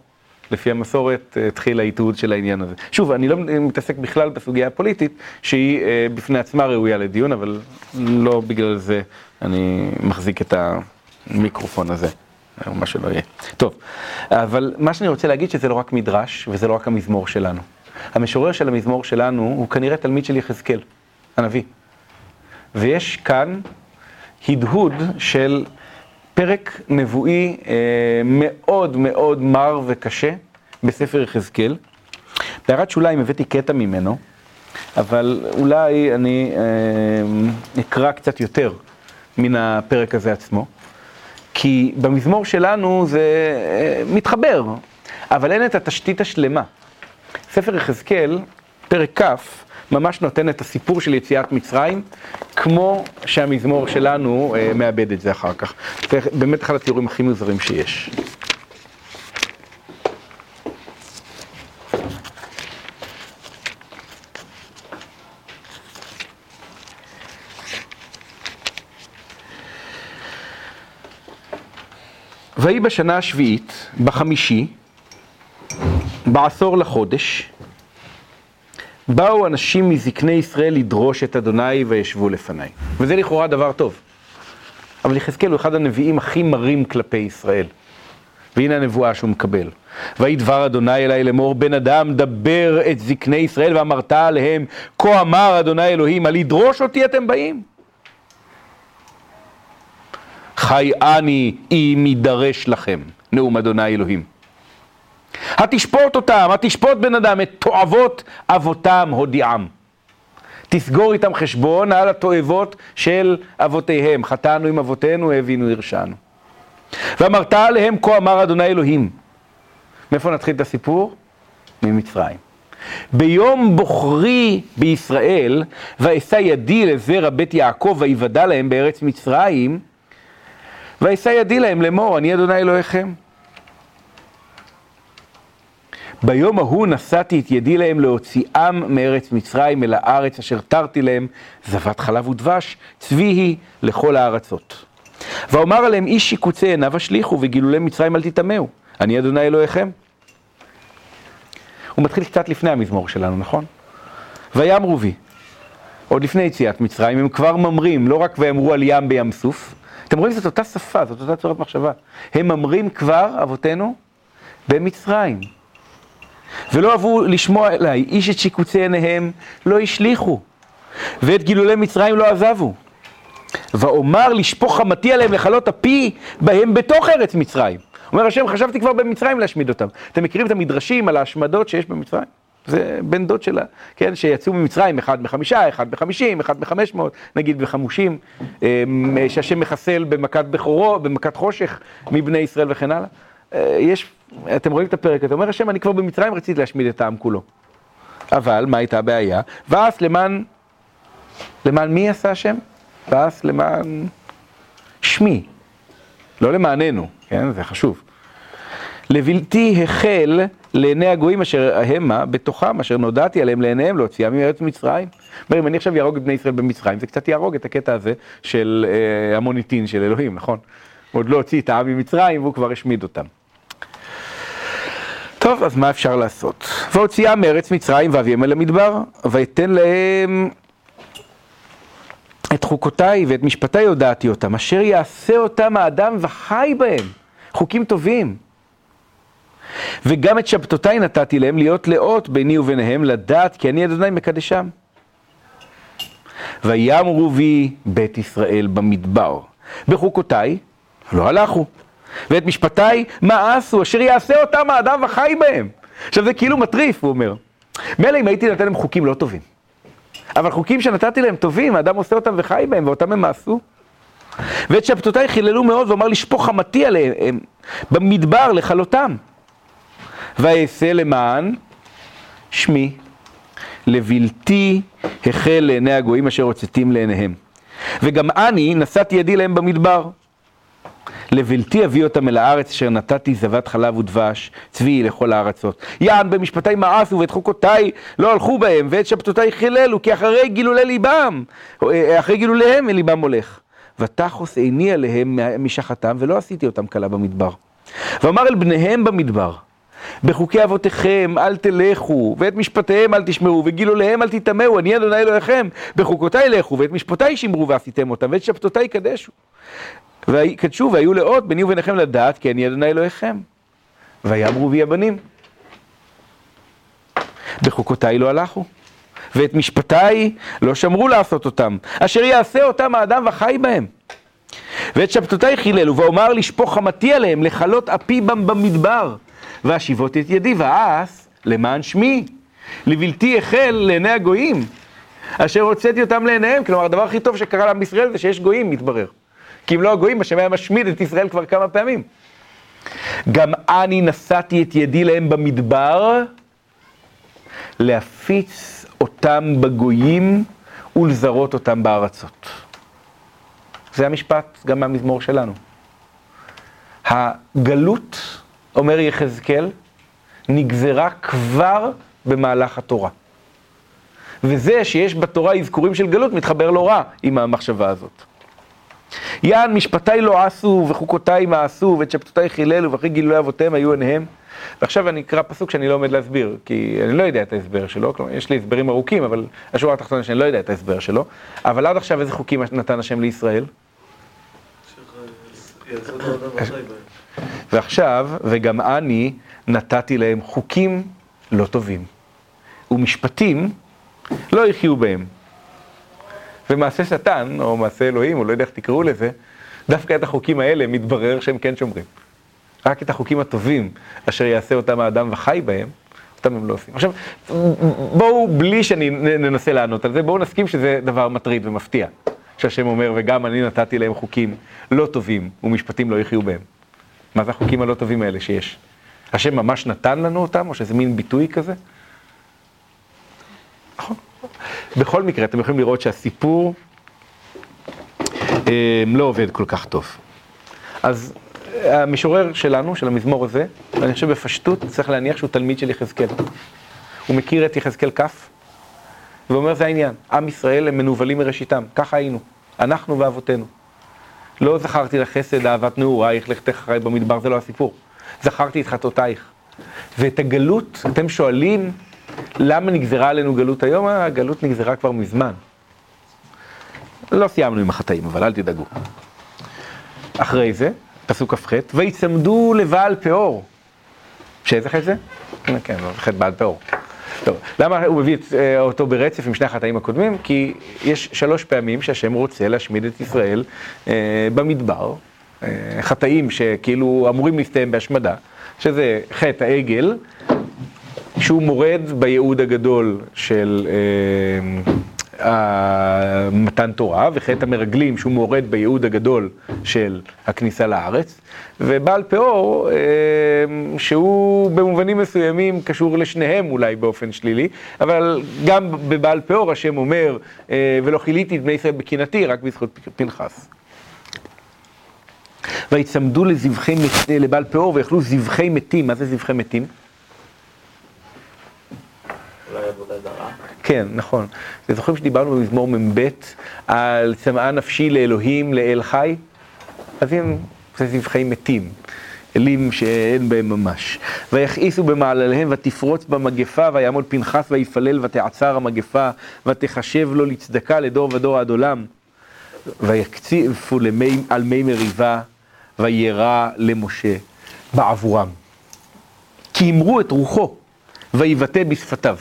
לפי המסורת, אה, התחיל העיתוד של העניין הזה. שוב, אני לא מתעסק בכלל בסוגיה הפוליטית, שהיא אה, בפני עצמה ראויה לדיון, אבל לא בגלל זה אני מחזיק את המיקרופון הזה. או מה שלא יהיה. טוב, אבל מה שאני רוצה להגיד שזה לא רק מדרש, וזה לא רק המזמור שלנו. המשורר של המזמור שלנו הוא כנראה תלמיד של יחזקאל, הנביא. ויש כאן הדהוד של פרק נבואי אה, מאוד מאוד מר וקשה בספר יחזקאל. בהערת שוליים הבאתי קטע ממנו, אבל אולי אני אה, אקרא קצת יותר מן הפרק הזה עצמו. כי במזמור שלנו זה אה, מתחבר, אבל אין את התשתית השלמה. ספר יחזקאל, פרק כ', ממש נותן את הסיפור של יציאת מצרים, כמו שהמזמור שלנו אה, מאבד את זה אחר כך. זה באמת אחד התיאורים הכי מוזרים שיש. ויהי בשנה השביעית, בחמישי, בעשור לחודש, באו אנשים מזקני ישראל לדרוש את אדוני וישבו לפניי. וזה לכאורה דבר טוב. אבל יחזקאל הוא אחד הנביאים הכי מרים כלפי ישראל. והנה הנבואה שהוא מקבל. ויהי דבר אדוני אלי לאמור, בן אדם, דבר את זקני ישראל ואמרת עליהם, כה אמר אדוני אלוהים, על לדרוש אותי אתם באים? חי אני אם יידרש לכם, נאום אדוני אלוהים. התשפוט אותם, התשפוט בן אדם, את תועבות אבותם הודיעם. תסגור איתם חשבון על התועבות של אבותיהם. חטאנו עם אבותינו, הבינו הרשענו. ואמרת עליהם, כה אמר אדוני אלוהים. מאיפה נתחיל את הסיפור? ממצרים. ביום בוחרי בישראל, ואשא ידי לזרע בית יעקב ויוודע להם בארץ מצרים, ואשא ידי להם לאמור, אני אדוני אלוהיכם. ביום ההוא נשאתי את ידי להם להוציאם מארץ מצרים אל הארץ אשר תרתי להם, זבת חלב ודבש, צבי היא לכל הארצות. ואומר עליהם איש שיקוצי עיניו השליכו וגילולי מצרים אל תטמאו, אני אדוני אלוהיכם. הוא מתחיל קצת לפני המזמור שלנו, נכון? ויאמרו בי, עוד לפני יציאת מצרים, הם כבר ממרים, לא רק ויאמרו על ים בים סוף, אתם רואים זאת אותה שפה, זאת אותה צורת מחשבה. הם ממרים כבר, אבותינו, במצרים. ולא אהבו לשמוע אליי, איש את שיקוצי עיניהם לא השליכו, ואת גילולי מצרים לא עזבו. ואומר לשפוך חמתי עליהם לכלות אפי בהם בתוך ארץ מצרים. אומר השם, חשבתי כבר במצרים להשמיד אותם. אתם מכירים את המדרשים על ההשמדות שיש במצרים? זה בן דוד שלה, כן, שיצאו ממצרים, אחד בחמישה, אחד בחמישים, אחד בחמש מאות, נגיד בחמושים, שהשם מחסל במכת בכורו, במכת חושך מבני ישראל וכן הלאה. יש, אתם רואים את הפרק הזה, אומר השם, אני כבר במצרים רציתי להשמיד את העם כולו. אבל, מה הייתה הבעיה? ואז למען, למען מי עשה השם? ואז למען שמי, לא למעננו, כן, זה חשוב. לבלתי החל לעיני הגויים אשר המה בתוכם, אשר נודעתי עליהם לעיניהם להוציאם מארץ מצרים. אומר, אם אני עכשיו יהרוג את בני ישראל במצרים, זה קצת יהרוג את הקטע הזה של אה, המוניטין של אלוהים, נכון? הוא עוד לא הוציא את העם ממצרים והוא כבר השמיד אותם. טוב, אז מה אפשר לעשות? והוציאם מארץ מצרים ואביהם אל המדבר, ויתן להם את חוקותיי ואת משפטיי הודעתי אותם, אשר יעשה אותם האדם וחי בהם. חוקים טובים. וגם את שבתותיי נתתי להם להיות לאות ביני וביניהם, לדעת כי אני אדוני מקדשם. ויאמרו בי בית ישראל במדבר, בחוקותיי לא הלכו, ואת משפטיי מאסו, אשר יעשה אותם האדם וחי בהם. עכשיו זה כאילו מטריף, הוא אומר. מילא אם הייתי נותן להם חוקים לא טובים, אבל חוקים שנתתי להם טובים, האדם עושה אותם וחי בהם, ואותם הם מעשו. ואת שבתותיי חיללו מאוד, ואמר לשפוך חמתי עליהם במדבר לכלותם. ואעשה למען שמי, לבלתי החל לעיני הגויים אשר הוצאתים לעיניהם. וגם אני נשאתי ידי להם במדבר. לבלתי אביא אותם אל הארץ אשר נתתי זבת חלב ודבש, צבי לכל הארצות. יען במשפטי מאסו ואת חוקותיי לא הלכו בהם, ואת שבתותיי חיללו, כי אחרי גילולי ליבם, אחרי גילוליהם ליבם הולך. ותחוס עיני עליהם משחתם, ולא עשיתי אותם כלה במדבר. ואמר אל בניהם במדבר, בחוקי אבותיכם אל תלכו, ואת משפטיהם אל תשמעו, וגילוליהם אל תטמאו, אני אדוני אלוהיכם, בחוקותיי לכו, ואת משפטיי שמרו ועשיתם אותם, ואת שבתותיי קדשו. וקדשו והיו לאות ביני וביניכם לדעת, כי אני אדוני אלוהיכם. ויאמרו בי הבנים. בחוקותיי לא הלכו, ואת משפטיי לא שמרו לעשות אותם, אשר יעשה אותם האדם וחי בהם. ואת שבתותיי חיללו, ואומר לשפוך חמתי עליהם, לכלות אפי במדבר. ואשיבות את ידי, ואעש למען שמי, לבלתי החל לעיני הגויים, אשר הוצאתי אותם לעיניהם. כלומר, הדבר הכי טוב שקרה לעם ישראל זה שיש גויים, מתברר. כי אם לא הגויים, השם היה משמיד את ישראל כבר כמה פעמים. גם אני נשאתי את ידי להם במדבר, להפיץ אותם בגויים ולזרות אותם בארצות. זה המשפט גם מהמזמור שלנו. הגלות, אומר יחזקאל, נגזרה כבר במהלך התורה. וזה שיש בתורה אזכורים של גלות מתחבר לא רע עם המחשבה הזאת. יען משפטיי לא עשו וחוקותיי מעשו ואת שבתותיי חיללו ואחרי גילוי אבותיהם היו עיניהם. ועכשיו אני אקרא פסוק שאני לא עומד להסביר, כי אני לא יודע את ההסבר שלו, כלומר יש לי הסברים ארוכים, אבל השורה התחתונה שאני לא יודע את ההסבר שלו, אבל עד עכשיו איזה חוקים נתן השם לישראל? ועכשיו, וגם אני נתתי להם חוקים לא טובים, ומשפטים לא יחיו בהם. ומעשה שטן, או מעשה אלוהים, או לא יודע איך תקראו לזה, דווקא את החוקים האלה מתברר שהם כן שומרים. רק את החוקים הטובים, אשר יעשה אותם האדם וחי בהם, אותם הם לא עושים. עכשיו, בואו, בלי שאני ננסה לענות על זה, בואו נסכים שזה דבר מטריד ומפתיע. שהשם אומר, וגם אני נתתי להם חוקים לא טובים, ומשפטים לא יחיו בהם. מה זה החוקים הלא טובים האלה שיש? השם ממש נתן לנו אותם, או שזה מין ביטוי כזה? נכון. בכל מקרה, אתם יכולים לראות שהסיפור אה, לא עובד כל כך טוב. אז המשורר שלנו, של המזמור הזה, אני חושב בפשטות, צריך להניח שהוא תלמיד של יחזקאל. הוא מכיר את יחזקאל כ', ואומר זה העניין, עם ישראל הם מנוולים מראשיתם, ככה היינו, אנחנו ואבותינו. לא זכרתי לחסד אהבת נעורייך, לכתך אחרי במדבר, זה לא הסיפור. זכרתי את חטאותייך. ואת הגלות, אתם שואלים, למה נגזרה עלינו גלות היום? הגלות נגזרה כבר מזמן. לא סיימנו עם החטאים, אבל אל תדאגו. אחרי זה, פסוק כ"ח, ויצמדו לבעל פאור. שאיזה חטא זה? כן, חטא בעל פאור. טוב, למה הוא מביא אה, אותו ברצף עם שני החטאים הקודמים? כי יש שלוש פעמים שהשם רוצה להשמיד את ישראל אה, במדבר, אה, חטאים שכאילו אמורים להסתיים בהשמדה, שזה חטא העגל, שהוא מורד בייעוד הגדול של מתן תורה, וחטא המרגלים שהוא מורד בייעוד הגדול של הכניסה לארץ, ובעל פאור שהוא במובנים מסוימים קשור לשניהם אולי באופן שלילי, אבל גם בבעל פאור השם אומר ולא כיליתי את בני ישראל בקנאתי רק בזכות פנחס. ויצמדו לזבחי, לבעל פאור ויאכלו זבחי מתים, מה זה זבחי מתים? כן, נכון. אתם זוכרים שדיברנו במזמור מ"ב על צמאה נפשי לאלוהים, לאל חי? אז אם זה זבחי מתים, אלים שאין בהם ממש. ויכעיסו במעלליהם ותפרוץ במגפה, ויעמוד פנחס ויפלל ותעצר המגפה, ותחשב לו לצדקה לדור ודור עד עולם. ויקציפו למי, על מי מריבה, וירא למשה בעבורם. כי אמרו את רוחו, ויבטא בשפתיו.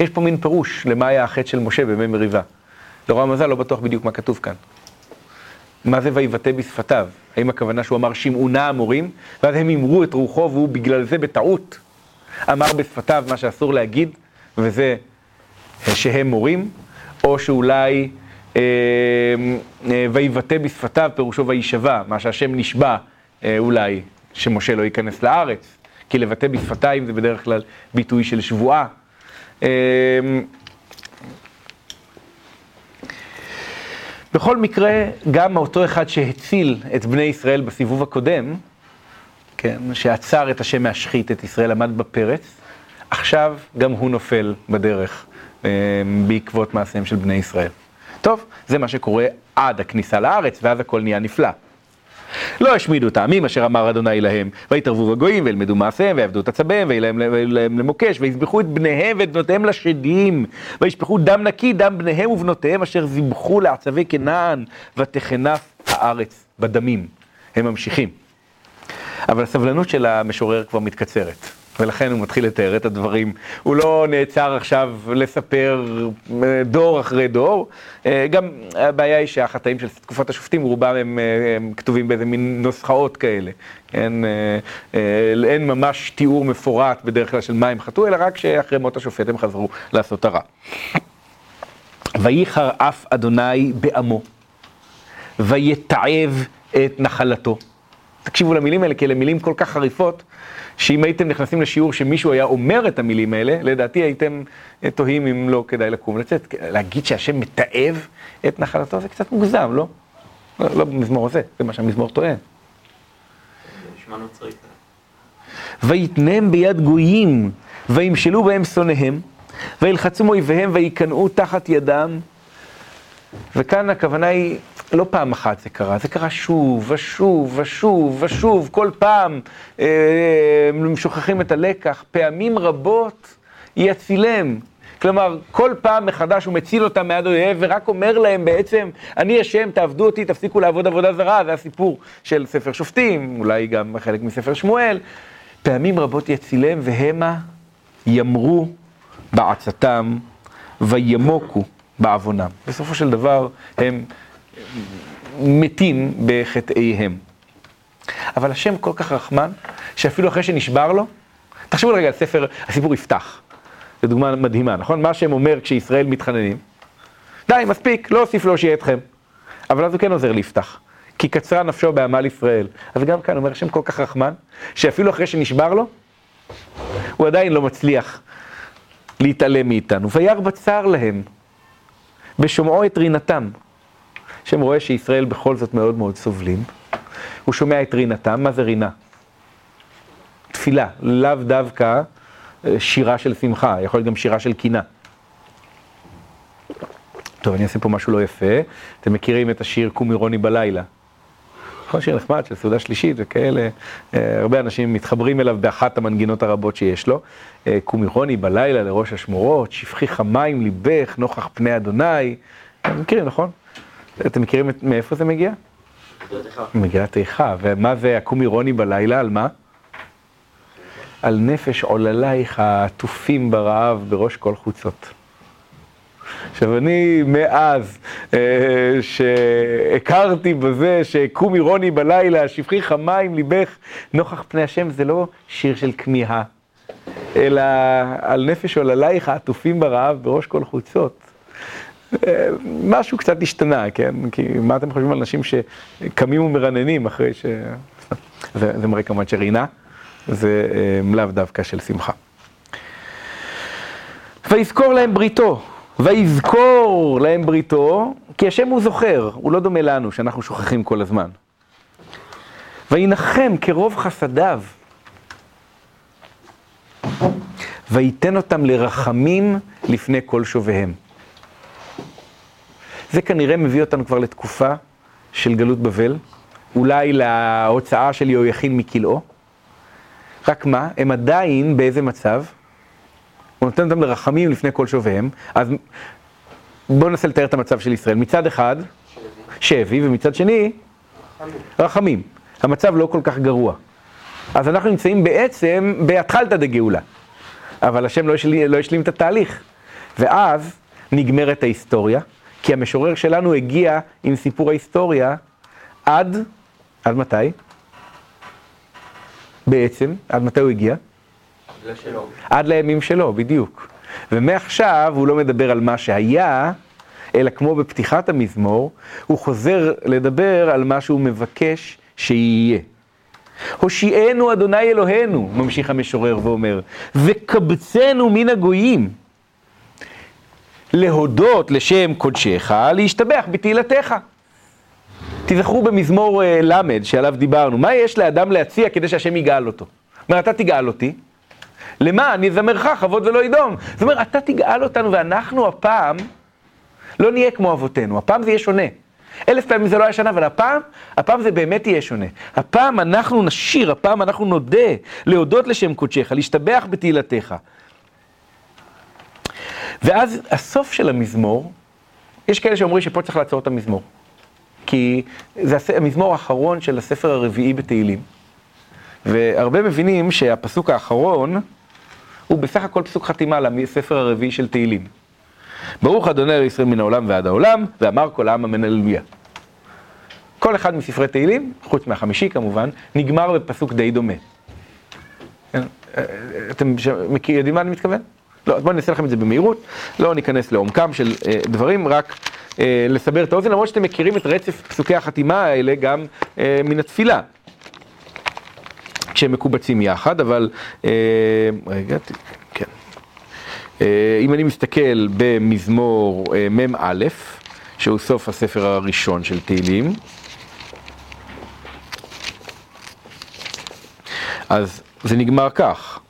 יש פה מין פירוש למה היה החטא של משה במי מריבה. לרוע המזל לא בטוח בדיוק מה כתוב כאן. מה זה ויבטא בשפתיו? האם הכוונה שהוא אמר שמעו נא המורים, ואז הם אמרו את רוחו והוא בגלל זה בטעות אמר בשפתיו מה שאסור להגיד, וזה שהם מורים, או שאולי אה, אה, ויבטא בשפתיו פירושו ויישבע, מה שהשם נשבע אה, אולי, שמשה לא ייכנס לארץ, כי לבטא בשפתיים זה בדרך כלל ביטוי של שבועה. אה, בכל מקרה, גם אותו אחד שהציל את בני ישראל בסיבוב הקודם, כן, שעצר את השם מהשחית את ישראל, עמד בפרץ, עכשיו גם הוא נופל בדרך אה, בעקבות מעשיהם של בני ישראל. טוב, זה מה שקורה עד הכניסה לארץ, ואז הכל נהיה נפלא. לא השמידו את העמים אשר אמר אדוני להם, ויתערבו בגויים וילמדו מעשיהם ויעבדו את עצביהם ויהיה להם, למוקש ויזבחו את בניהם ואת בנותיהם לשדים וישפכו דם נקי דם בניהם ובנותיהם אשר זבחו לעצבי כנען ותכנף הארץ בדמים. הם ממשיכים. אבל הסבלנות של המשורר כבר מתקצרת. ולכן הוא מתחיל לתאר את הדברים. הוא לא נעצר עכשיו לספר אה, דור אחרי דור. אה, גם הבעיה היא שהחטאים של תקופת השופטים, רובם הם, אה, הם כתובים באיזה מין נוסחאות כאלה. אין, אין ממש תיאור מפורט בדרך כלל של מה הם חטאו, אלא רק שאחרי מות השופט הם חזרו לעשות הרע. וייחר אף אדוני בעמו, ויתעב את נחלתו. תקשיבו למילים האלה, כי אלה מילים כל כך חריפות, שאם הייתם נכנסים לשיעור שמישהו היה אומר את המילים האלה, לדעתי הייתם תוהים אם לא כדאי לקום לצאת. להגיד שהשם מתעב את נחלתו זה קצת מוגזם, לא? לא, לא במזמור הזה, זה מה שהמזמור טוען. נוצרי. ויתנם ביד גויים, וימשלו בהם שונאיהם, וילחצו מאויביהם ויקנאו תחת ידם. וכאן הכוונה היא לא פעם אחת זה קרה, זה קרה שוב ושוב ושוב ושוב, כל פעם אה, הם שוכחים את הלקח, פעמים רבות יצילם. כלומר, כל פעם מחדש הוא מציל אותם מיד אויב ורק אומר להם בעצם, אני השם, תעבדו אותי, תפסיקו לעבוד עבודה זרה, זה הסיפור של ספר שופטים, אולי גם חלק מספר שמואל. פעמים רבות יצילם והמה ימרו בעצתם וימוקו בעוונם. בסופו של דבר הם מתים בחטאיהם. אבל השם כל כך רחמן, שאפילו אחרי שנשבר לו, תחשבו רגע על ספר, הסיפור יפתח. זו דוגמה מדהימה, נכון? מה השם אומר כשישראל מתחננים? די, מספיק, לא אוסיף להושיע אתכם. אבל אז הוא כן עוזר ליפתח. כי קצרה נפשו בעמל ישראל. אז גם כאן אומר השם כל כך רחמן, שאפילו אחרי שנשבר לו, הוא עדיין לא מצליח להתעלם מאיתנו. וירא בצר להם, בשומעו את רינתם. השם רואה שישראל בכל זאת מאוד מאוד סובלים. הוא שומע את רינתם, מה זה רינה? תפילה, לאו דווקא אה, שירה של שמחה, יכול להיות גם שירה של קינה. טוב, אני אעשה פה משהו לא יפה. אתם מכירים את השיר "קומי רוני בלילה"? נכון, שיר נחמד של סעודה שלישית וכאלה, אה, הרבה אנשים מתחברים אליו באחת המנגינות הרבות שיש לו. אה, קומי רוני בלילה לראש השמורות, שפכי חמיים ליבך נוכח פני אדוני. אתם מכירים, נכון? אתם מכירים מאיפה זה מגיע? מגילת איכה. ומה זה הקומי רוני בלילה? על מה? על נפש עוללייך העטופים ברעב בראש כל חוצות. עכשיו אני מאז אה, שהכרתי בזה שקומי רוני בלילה, שפכי חמיים ליבך נוכח פני השם, זה לא שיר של כמיהה, אלא על נפש עוללייך העטופים ברעב בראש כל חוצות. משהו קצת השתנה, כן? כי מה אתם חושבים על אנשים שקמים ומרננים אחרי ש... זה, זה מראה כמובן שרינה, זה אה, לאו דווקא של שמחה. ויזכור להם בריתו, ויזכור להם בריתו, כי השם הוא זוכר, הוא לא דומה לנו, שאנחנו שוכחים כל הזמן. וינחם כרוב חסדיו, וייתן אותם לרחמים לפני כל שוביהם. זה כנראה מביא אותנו כבר לתקופה של גלות בבל, אולי להוצאה של יהויכין מכלאו. רק מה, הם עדיין באיזה מצב? הוא נותן אותם לרחמים לפני כל שוביהם, אז בואו ננסה לתאר את המצב של ישראל. מצד אחד, שבי, ומצד שני, רחמים. המצב לא כל כך גרוע. אז אנחנו נמצאים בעצם בהתחלתא דגאולה. אבל השם לא השלים, לא השלים את התהליך. ואז נגמרת ההיסטוריה, כי המשורר שלנו הגיע עם סיפור ההיסטוריה עד, עד מתי? בעצם, עד מתי הוא הגיע? לשלום. עד לימים שלו, בדיוק. ומעכשיו הוא לא מדבר על מה שהיה, אלא כמו בפתיחת המזמור, הוא חוזר לדבר על מה שהוא מבקש שיהיה. הושיענו אדוני אלוהינו, ממשיך המשורר ואומר, וקבצנו מן הגויים. להודות לשם קודשך, להשתבח בתהילתך. תזכרו במזמור אה, ל' שעליו דיברנו, מה יש לאדם להציע כדי שהשם יגאל אותו? זאת אומרת, אתה תגאל אותי, למה? אני אזמרך, כבוד ולא ידום. זאת אומרת, אתה תגאל אותנו ואנחנו הפעם לא נהיה כמו אבותינו, הפעם זה יהיה שונה. אלף פעמים זה לא היה שנה, אבל הפעם, הפעם זה באמת יהיה שונה. הפעם אנחנו נשיר, הפעם אנחנו נודה, להודות לשם קודשך, להשתבח בתהילתך. ואז הסוף של המזמור, יש כאלה שאומרים שפה צריך לעצור את המזמור. כי זה המזמור האחרון של הספר הרביעי בתהילים. והרבה מבינים שהפסוק האחרון הוא בסך הכל פסוק חתימה לספר הרביעי של תהילים. ברוך אדוני אל ישראל מן העולם ועד העולם, ואמר כל העם אמן הללויה. כל אחד מספרי תהילים, חוץ מהחמישי כמובן, נגמר בפסוק די דומה. כן? אה, אתם ש- מכיר- יודעים מה אני מתכוון? לא, אז בואו נעשה לכם את זה במהירות, לא ניכנס לעומקם של אה, דברים, רק אה, לסבר את האוזן, למרות שאתם מכירים את רצף פסוקי החתימה האלה גם אה, מן התפילה. כשהם מקובצים יחד, אבל אה, רגע, כן. אה, אם אני מסתכל במזמור אה, מ"א, שהוא סוף הספר הראשון של תהילים, אז זה נגמר כך: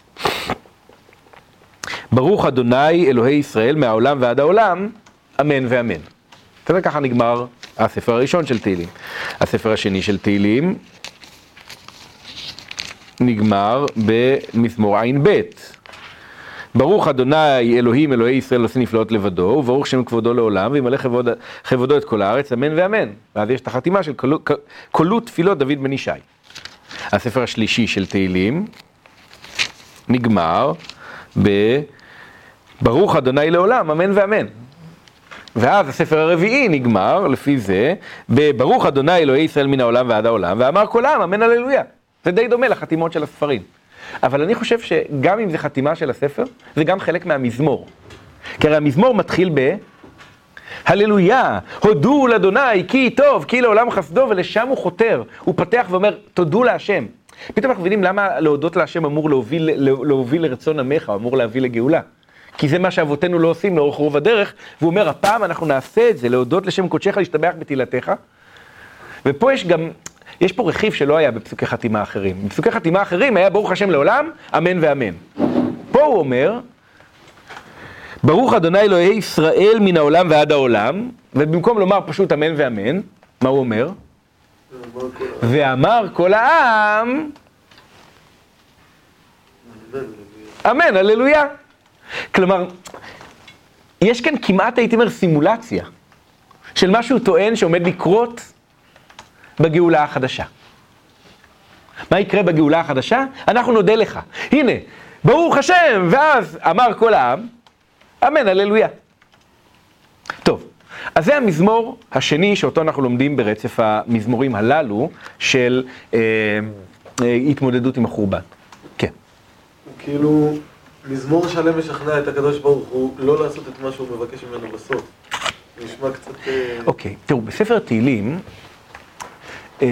ברוך אדוני אלוהי ישראל מהעולם ועד העולם, אמן ואמן. בסדר? ככה נגמר הספר הראשון של תהילים. הספר השני של תהילים נגמר במזמור ע"ב. ברוך אדוני אלוהים אלוהי ישראל עושה נפלאות לבדו, וברוך שם כבודו לעולם, וימלא כבוד, כבודו את כל הארץ, אמן ואמן. ואז יש את החתימה של קולו- תפילות דוד בן ישי. הספר השלישי של תהילים נגמר בברוך אדוני לעולם, אמן ואמן. ואז הספר הרביעי נגמר, לפי זה, בברוך אדוני אלוהי ישראל מן העולם ועד העולם, ואמר כל העם, אמן הללויה. זה די דומה לחתימות של הספרים. אבל אני חושב שגם אם זה חתימה של הספר, זה גם חלק מהמזמור. כי הרי המזמור מתחיל ב... הללויה, הודו לאדוני, כי טוב, כי לעולם חסדו, ולשם הוא חותר. הוא פותח ואומר, תודו להשם. פתאום אנחנו מבינים למה להודות להשם אמור להוביל, להוביל לרצון עמך, אמור להביא לגאולה. כי זה מה שאבותינו לא עושים לאורך רוב הדרך, והוא אומר, הפעם אנחנו נעשה את זה, להודות לשם קודשך, להשתבח בתהילתך. ופה יש גם, יש פה רכיב שלא היה בפסוקי חתימה אחרים. בפסוקי חתימה אחרים היה ברוך השם לעולם, אמן ואמן. פה הוא אומר, ברוך אדוני אלוהי ישראל מן העולם ועד העולם, ובמקום לומר פשוט אמן ואמן, מה הוא אומר? ואמר כל העם, אמן, הללויה. כלומר, יש כאן כמעט, הייתי אומר, סימולציה של מה שהוא טוען שעומד לקרות בגאולה החדשה. מה יקרה בגאולה החדשה? אנחנו נודה לך. הנה, ברוך השם, ואז אמר כל העם, אמן, הללויה. טוב, אז זה המזמור השני שאותו אנחנו לומדים ברצף המזמורים הללו של אה, אה, התמודדות עם החורבן. כן. כאילו, מזמור שלם משכנע את הקדוש ברוך הוא לא לעשות את מה שהוא מבקש ממנו בסוף. נשמע קצת... אה, אוקיי, תראו, בספר תהילים, אה,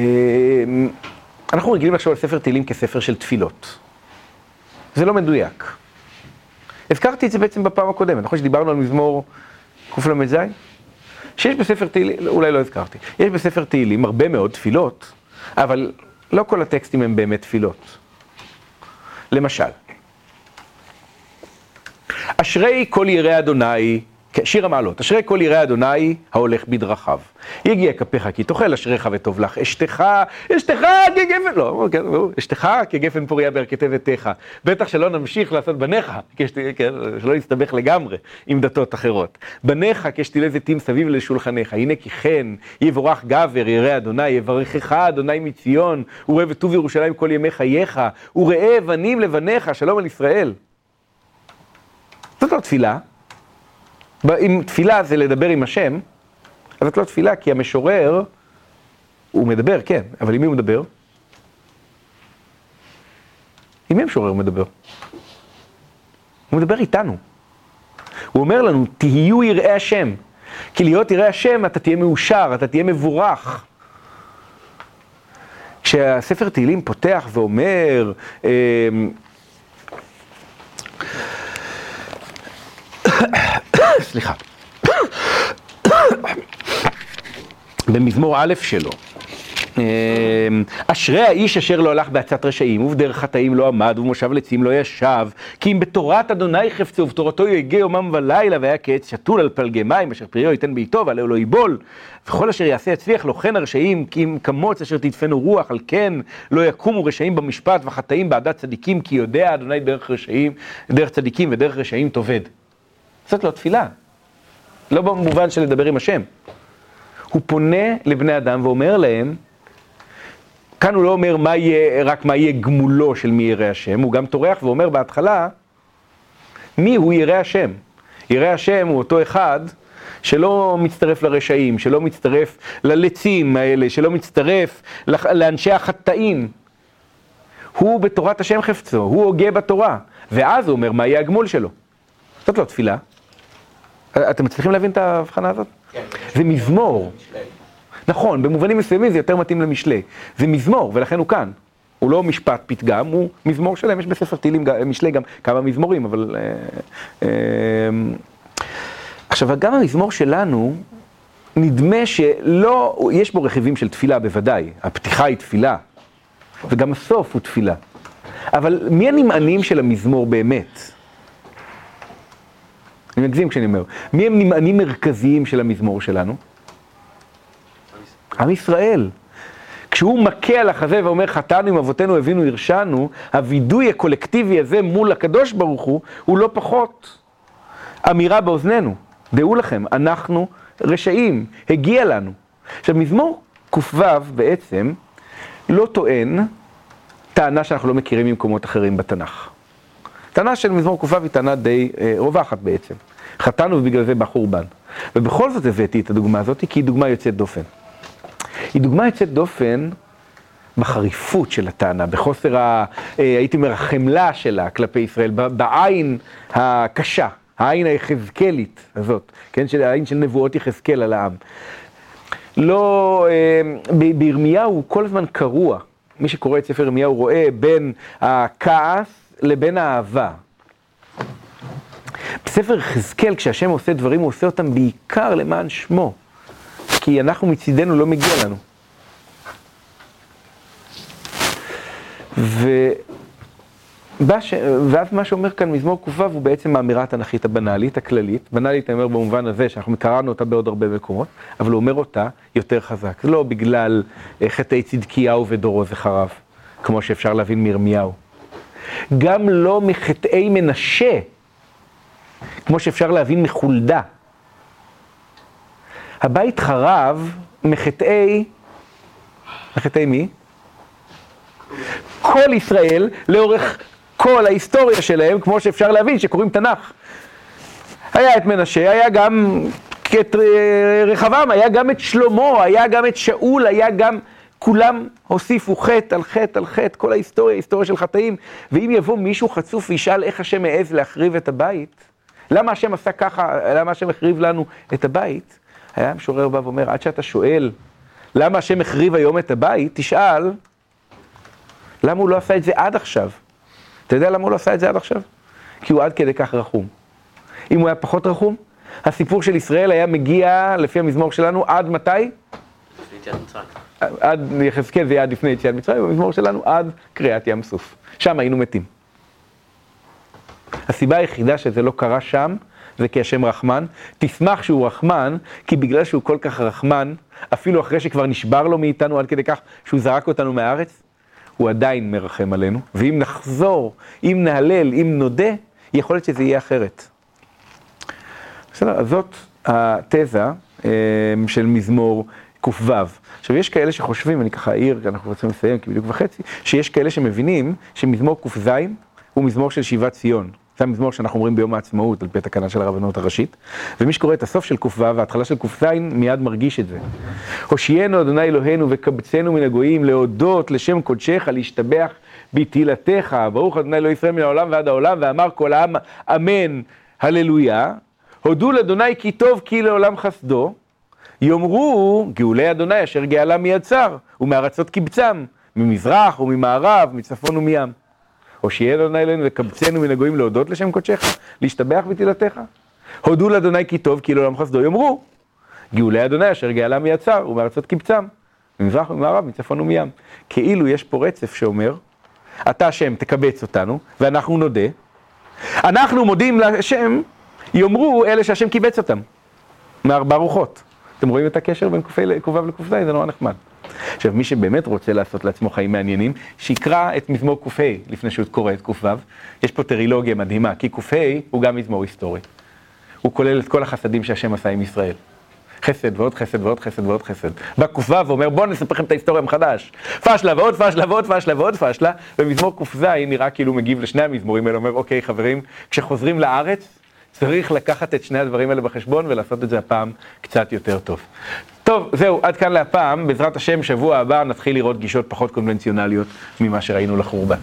אנחנו רגילים לחשוב על ספר תהילים כספר של תפילות. זה לא מדויק. הזכרתי את זה בעצם בפעם הקודמת, נכון שדיברנו על מזמור קל"ז? שיש בספר תהילים, אולי לא הזכרתי, יש בספר תהילים הרבה מאוד תפילות, אבל לא כל הטקסטים הם באמת תפילות. למשל, אשרי כל יראי אדוני כן, שיר המעלות, אשרי כל יראי אדוני ההולך בדרכיו. יגיע כפיך כי תאכל אשריך וטוב לך, אשתך, אשתך כגפן, לא, כן, אשתך כגפן פוריה בירכתי ביתך. בטח שלא נמשיך לעשות בניך, כשת, כן, שלא נסתבך לגמרי עם דתות אחרות. בניך כשתילי זיתים סביב לשולחניך, הנה כי כן, יבורך גבר ירא אדוני, יברכך אדוני מציון, וראה וטוב ירושלים כל ימי חייך, וראה בנים לבניך, שלום על ישראל. זאת לא תפילה. אם תפילה זה לדבר עם השם, אז זאת לא תפילה, כי המשורר, הוא מדבר, כן, אבל עם מי הוא מדבר? עם מי המשורר מדבר? הוא מדבר איתנו. הוא אומר לנו, תהיו יראי השם. כי להיות יראי השם, אתה תהיה מאושר, אתה תהיה מבורך. כשהספר תהילים פותח ואומר, סליחה. במזמור א' שלו. אמ, אשרי האיש אשר לא הלך בעצת רשעים, ובדרך חטאים לא עמד, ובמושב לצים לא ישב, כי אם בתורת אדוני חפצו, ובתורתו יגה יומם ולילה, והיה כעץ שתול על פלגי מים, אשר פריו ייתן בעיתו, ועליהו לא ייבול. וכל אשר יעשה יצליח לו כן הרשעים, כי אם כמוץ אשר תדפנו רוח, על כן לא יקומו רשעים במשפט, וחטאים בעדת צדיקים, כי יודע אדוני דרך רשעים, דרך צדיקים ודרך רשעים תאבד. זאת לא תפילה. לא במובן של לדבר עם השם. הוא פונה לבני אדם ואומר להם, כאן הוא לא אומר מה יהיה, רק מה יהיה גמולו של מי ירא השם, הוא גם טורח ואומר בהתחלה, מי הוא ירא השם? ירא השם הוא אותו אחד שלא מצטרף לרשעים, שלא מצטרף ללצים האלה, שלא מצטרף לאנשי החטאים. הוא בתורת השם חפצו, הוא הוגה בתורה, ואז הוא אומר מה יהיה הגמול שלו. זאת לא תפילה. אתם מצליחים להבין את ההבחנה הזאת? כן. זה מזמור. נכון, במובנים מסוימים זה יותר מתאים למשלי. זה מזמור, ולכן הוא כאן. הוא לא משפט פתגם, הוא מזמור שלם, יש בספר תהילים, משלי גם כמה מזמורים, אבל... אה, אה, עכשיו, גם המזמור שלנו, נדמה שלא, יש בו רכיבים של תפילה בוודאי, הפתיחה היא תפילה, וגם הסוף הוא תפילה. אבל מי הנמענים של המזמור באמת? אני מגזים כשאני אומר. מי הם נמענים מרכזיים של המזמור שלנו? עם ישראל. כשהוא מכה על החזה ואומר חטאנו עם אבותינו הבינו הרשענו, הווידוי הקולקטיבי הזה מול הקדוש ברוך הוא, הוא לא פחות אמירה באוזנינו. דעו לכם, אנחנו רשעים, הגיע לנו. עכשיו, מזמור ק"ו בעצם לא טוען טענה שאנחנו לא מכירים ממקומות אחרים בתנ"ך. טענה של מזמור ק"ו היא טענה די אה, רווחת בעצם. חטאנו ובגלל זה בא חורבן. ובכל זאת הבאתי את הדוגמה הזאת כי היא דוגמה יוצאת דופן. היא דוגמה יוצאת דופן בחריפות של הטענה, בחוסר, ה, אה, הייתי אומר, החמלה שלה כלפי ישראל, בעין הקשה, העין היחזקאלית הזאת, כן, של העין של נבואות יחזקאל על העם. לא, אה, בירמיהו כל הזמן קרוע. מי שקורא את ספר ירמיהו רואה בין הכעס לבין האהבה. בספר יחזקאל, כשהשם עושה דברים, הוא עושה אותם בעיקר למען שמו. כי אנחנו מצידנו לא מגיע לנו. ו... בש... ואז מה שאומר כאן מזמור ק"ו הוא בעצם האמירה התנ"כית הבנאלית, הכללית. בנאלית אני אומר במובן הזה שאנחנו קראנו אותה בעוד הרבה מקומות, אבל הוא אומר אותה יותר חזק. זה לא בגלל אה, חטאי צדקיהו ודורו וחרב, כמו שאפשר להבין מירמיהו. גם לא מחטאי מנשה, כמו שאפשר להבין מחולדה. הבית חרב מחטאי, מחטאי מי? כל ישראל לאורך כל ההיסטוריה שלהם, כמו שאפשר להבין, שקוראים תנ"ך. היה את מנשה, היה גם את רחבעם, היה גם את שלמה, היה גם את שאול, היה גם... כולם הוסיפו חטא על חטא על חטא, כל ההיסטוריה, היסטוריה של חטאים. ואם יבוא מישהו חצוף וישאל איך השם מעז להחריב את הבית, למה השם עשה ככה, למה השם החריב לנו את הבית, היה המשורר בא ואומר, עד שאתה שואל למה השם החריב היום את הבית, תשאל, למה הוא לא עשה את זה עד עכשיו? אתה יודע למה הוא לא עשה את זה עד עכשיו? כי הוא עד כדי כך רחום. אם הוא היה פחות רחום, הסיפור של ישראל היה מגיע, לפי המזמור שלנו, עד מתי? עד יחזקאל זה יהיה עד לפני יציאת מצרים, במזמור שלנו עד קריעת ים סוף. שם היינו מתים. הסיבה היחידה שזה לא קרה שם, זה כי השם רחמן. תשמח שהוא רחמן, כי בגלל שהוא כל כך רחמן, אפילו אחרי שכבר נשבר לו מאיתנו עד כדי כך שהוא זרק אותנו מהארץ, הוא עדיין מרחם עלינו. ואם נחזור, אם נהלל, אם נודה, יכול להיות שזה יהיה אחרת. בסדר, אז זאת התזה אה, של מזמור ק"ו. עכשיו, יש כאלה שחושבים, אני ככה אעיר, אנחנו רוצים לסיים, כי בדיוק וחצי, שיש כאלה שמבינים שמזמור ק"ז הוא מזמור של שיבת ציון. זה המזמור שאנחנו אומרים ביום העצמאות, על פי התקנה של הרבנות הראשית. ומי שקורא את הסוף של ק"ו וההתחלה של ק"ז, מיד מרגיש את זה. הושיענו אדוני אלוהינו וקבצנו מן הגויים, להודות לשם קודשך, להשתבח בתהילתך, ברוך אדוני אלוהי ישראל מן העולם ועד העולם, ואמר כל העם אמן, הללויה. הודו לאדוני כי טוב כי לעולם חסדו. יאמרו גאולי אדוני אשר גאלם מיצר, ומארצות קבצם, ממזרח וממערב, מצפון ומים. הושיענו אדוני אלינו וקבצנו מן הגויים להודות לשם קודשך, להשתבח בתהילתך. הודו לאדוני כי טוב, כי לעולם חסדו יאמרו. גאולי אדוני אשר גאלם מיצר, ומארצות קבצם, ממזרח וממערב, מצפון ומים. כאילו יש פה רצף שאומר, אתה השם תקבץ אותנו, ואנחנו נודה. אנחנו מודים להשם, יאמרו אלה שהשם קיבץ אותם, מארבע רוחות. אתם רואים את הקשר בין ק"ו לק"ז? זה נורא נחמד. עכשיו, מי שבאמת רוצה לעשות לעצמו חיים מעניינים, שיקרא את מזמור ק"ה לפני שהוא קורא את ק"ו. יש פה טרילוגיה מדהימה, כי ק"ה הוא גם מזמור היסטורי. הוא כולל את כל החסדים שהשם עשה עם ישראל. חסד ועוד חסד ועוד חסד ועוד חסד. בא ק"ו ואומר בואו נספר לכם את ההיסטוריה מחדש. פשלה ועוד פשלה ועוד פשלה ועוד פשלה, ומזמור ק"ז נראה כאילו מגיב לשני המזמורים האלה, אומר אוקיי חברים, כשחוזרים לארץ, צריך לקחת את שני הדברים האלה בחשבון ולעשות את זה הפעם קצת יותר טוב. טוב, זהו, עד כאן להפעם. בעזרת השם, שבוע הבא נתחיל לראות גישות פחות קונבנציונליות ממה שראינו לחורבן.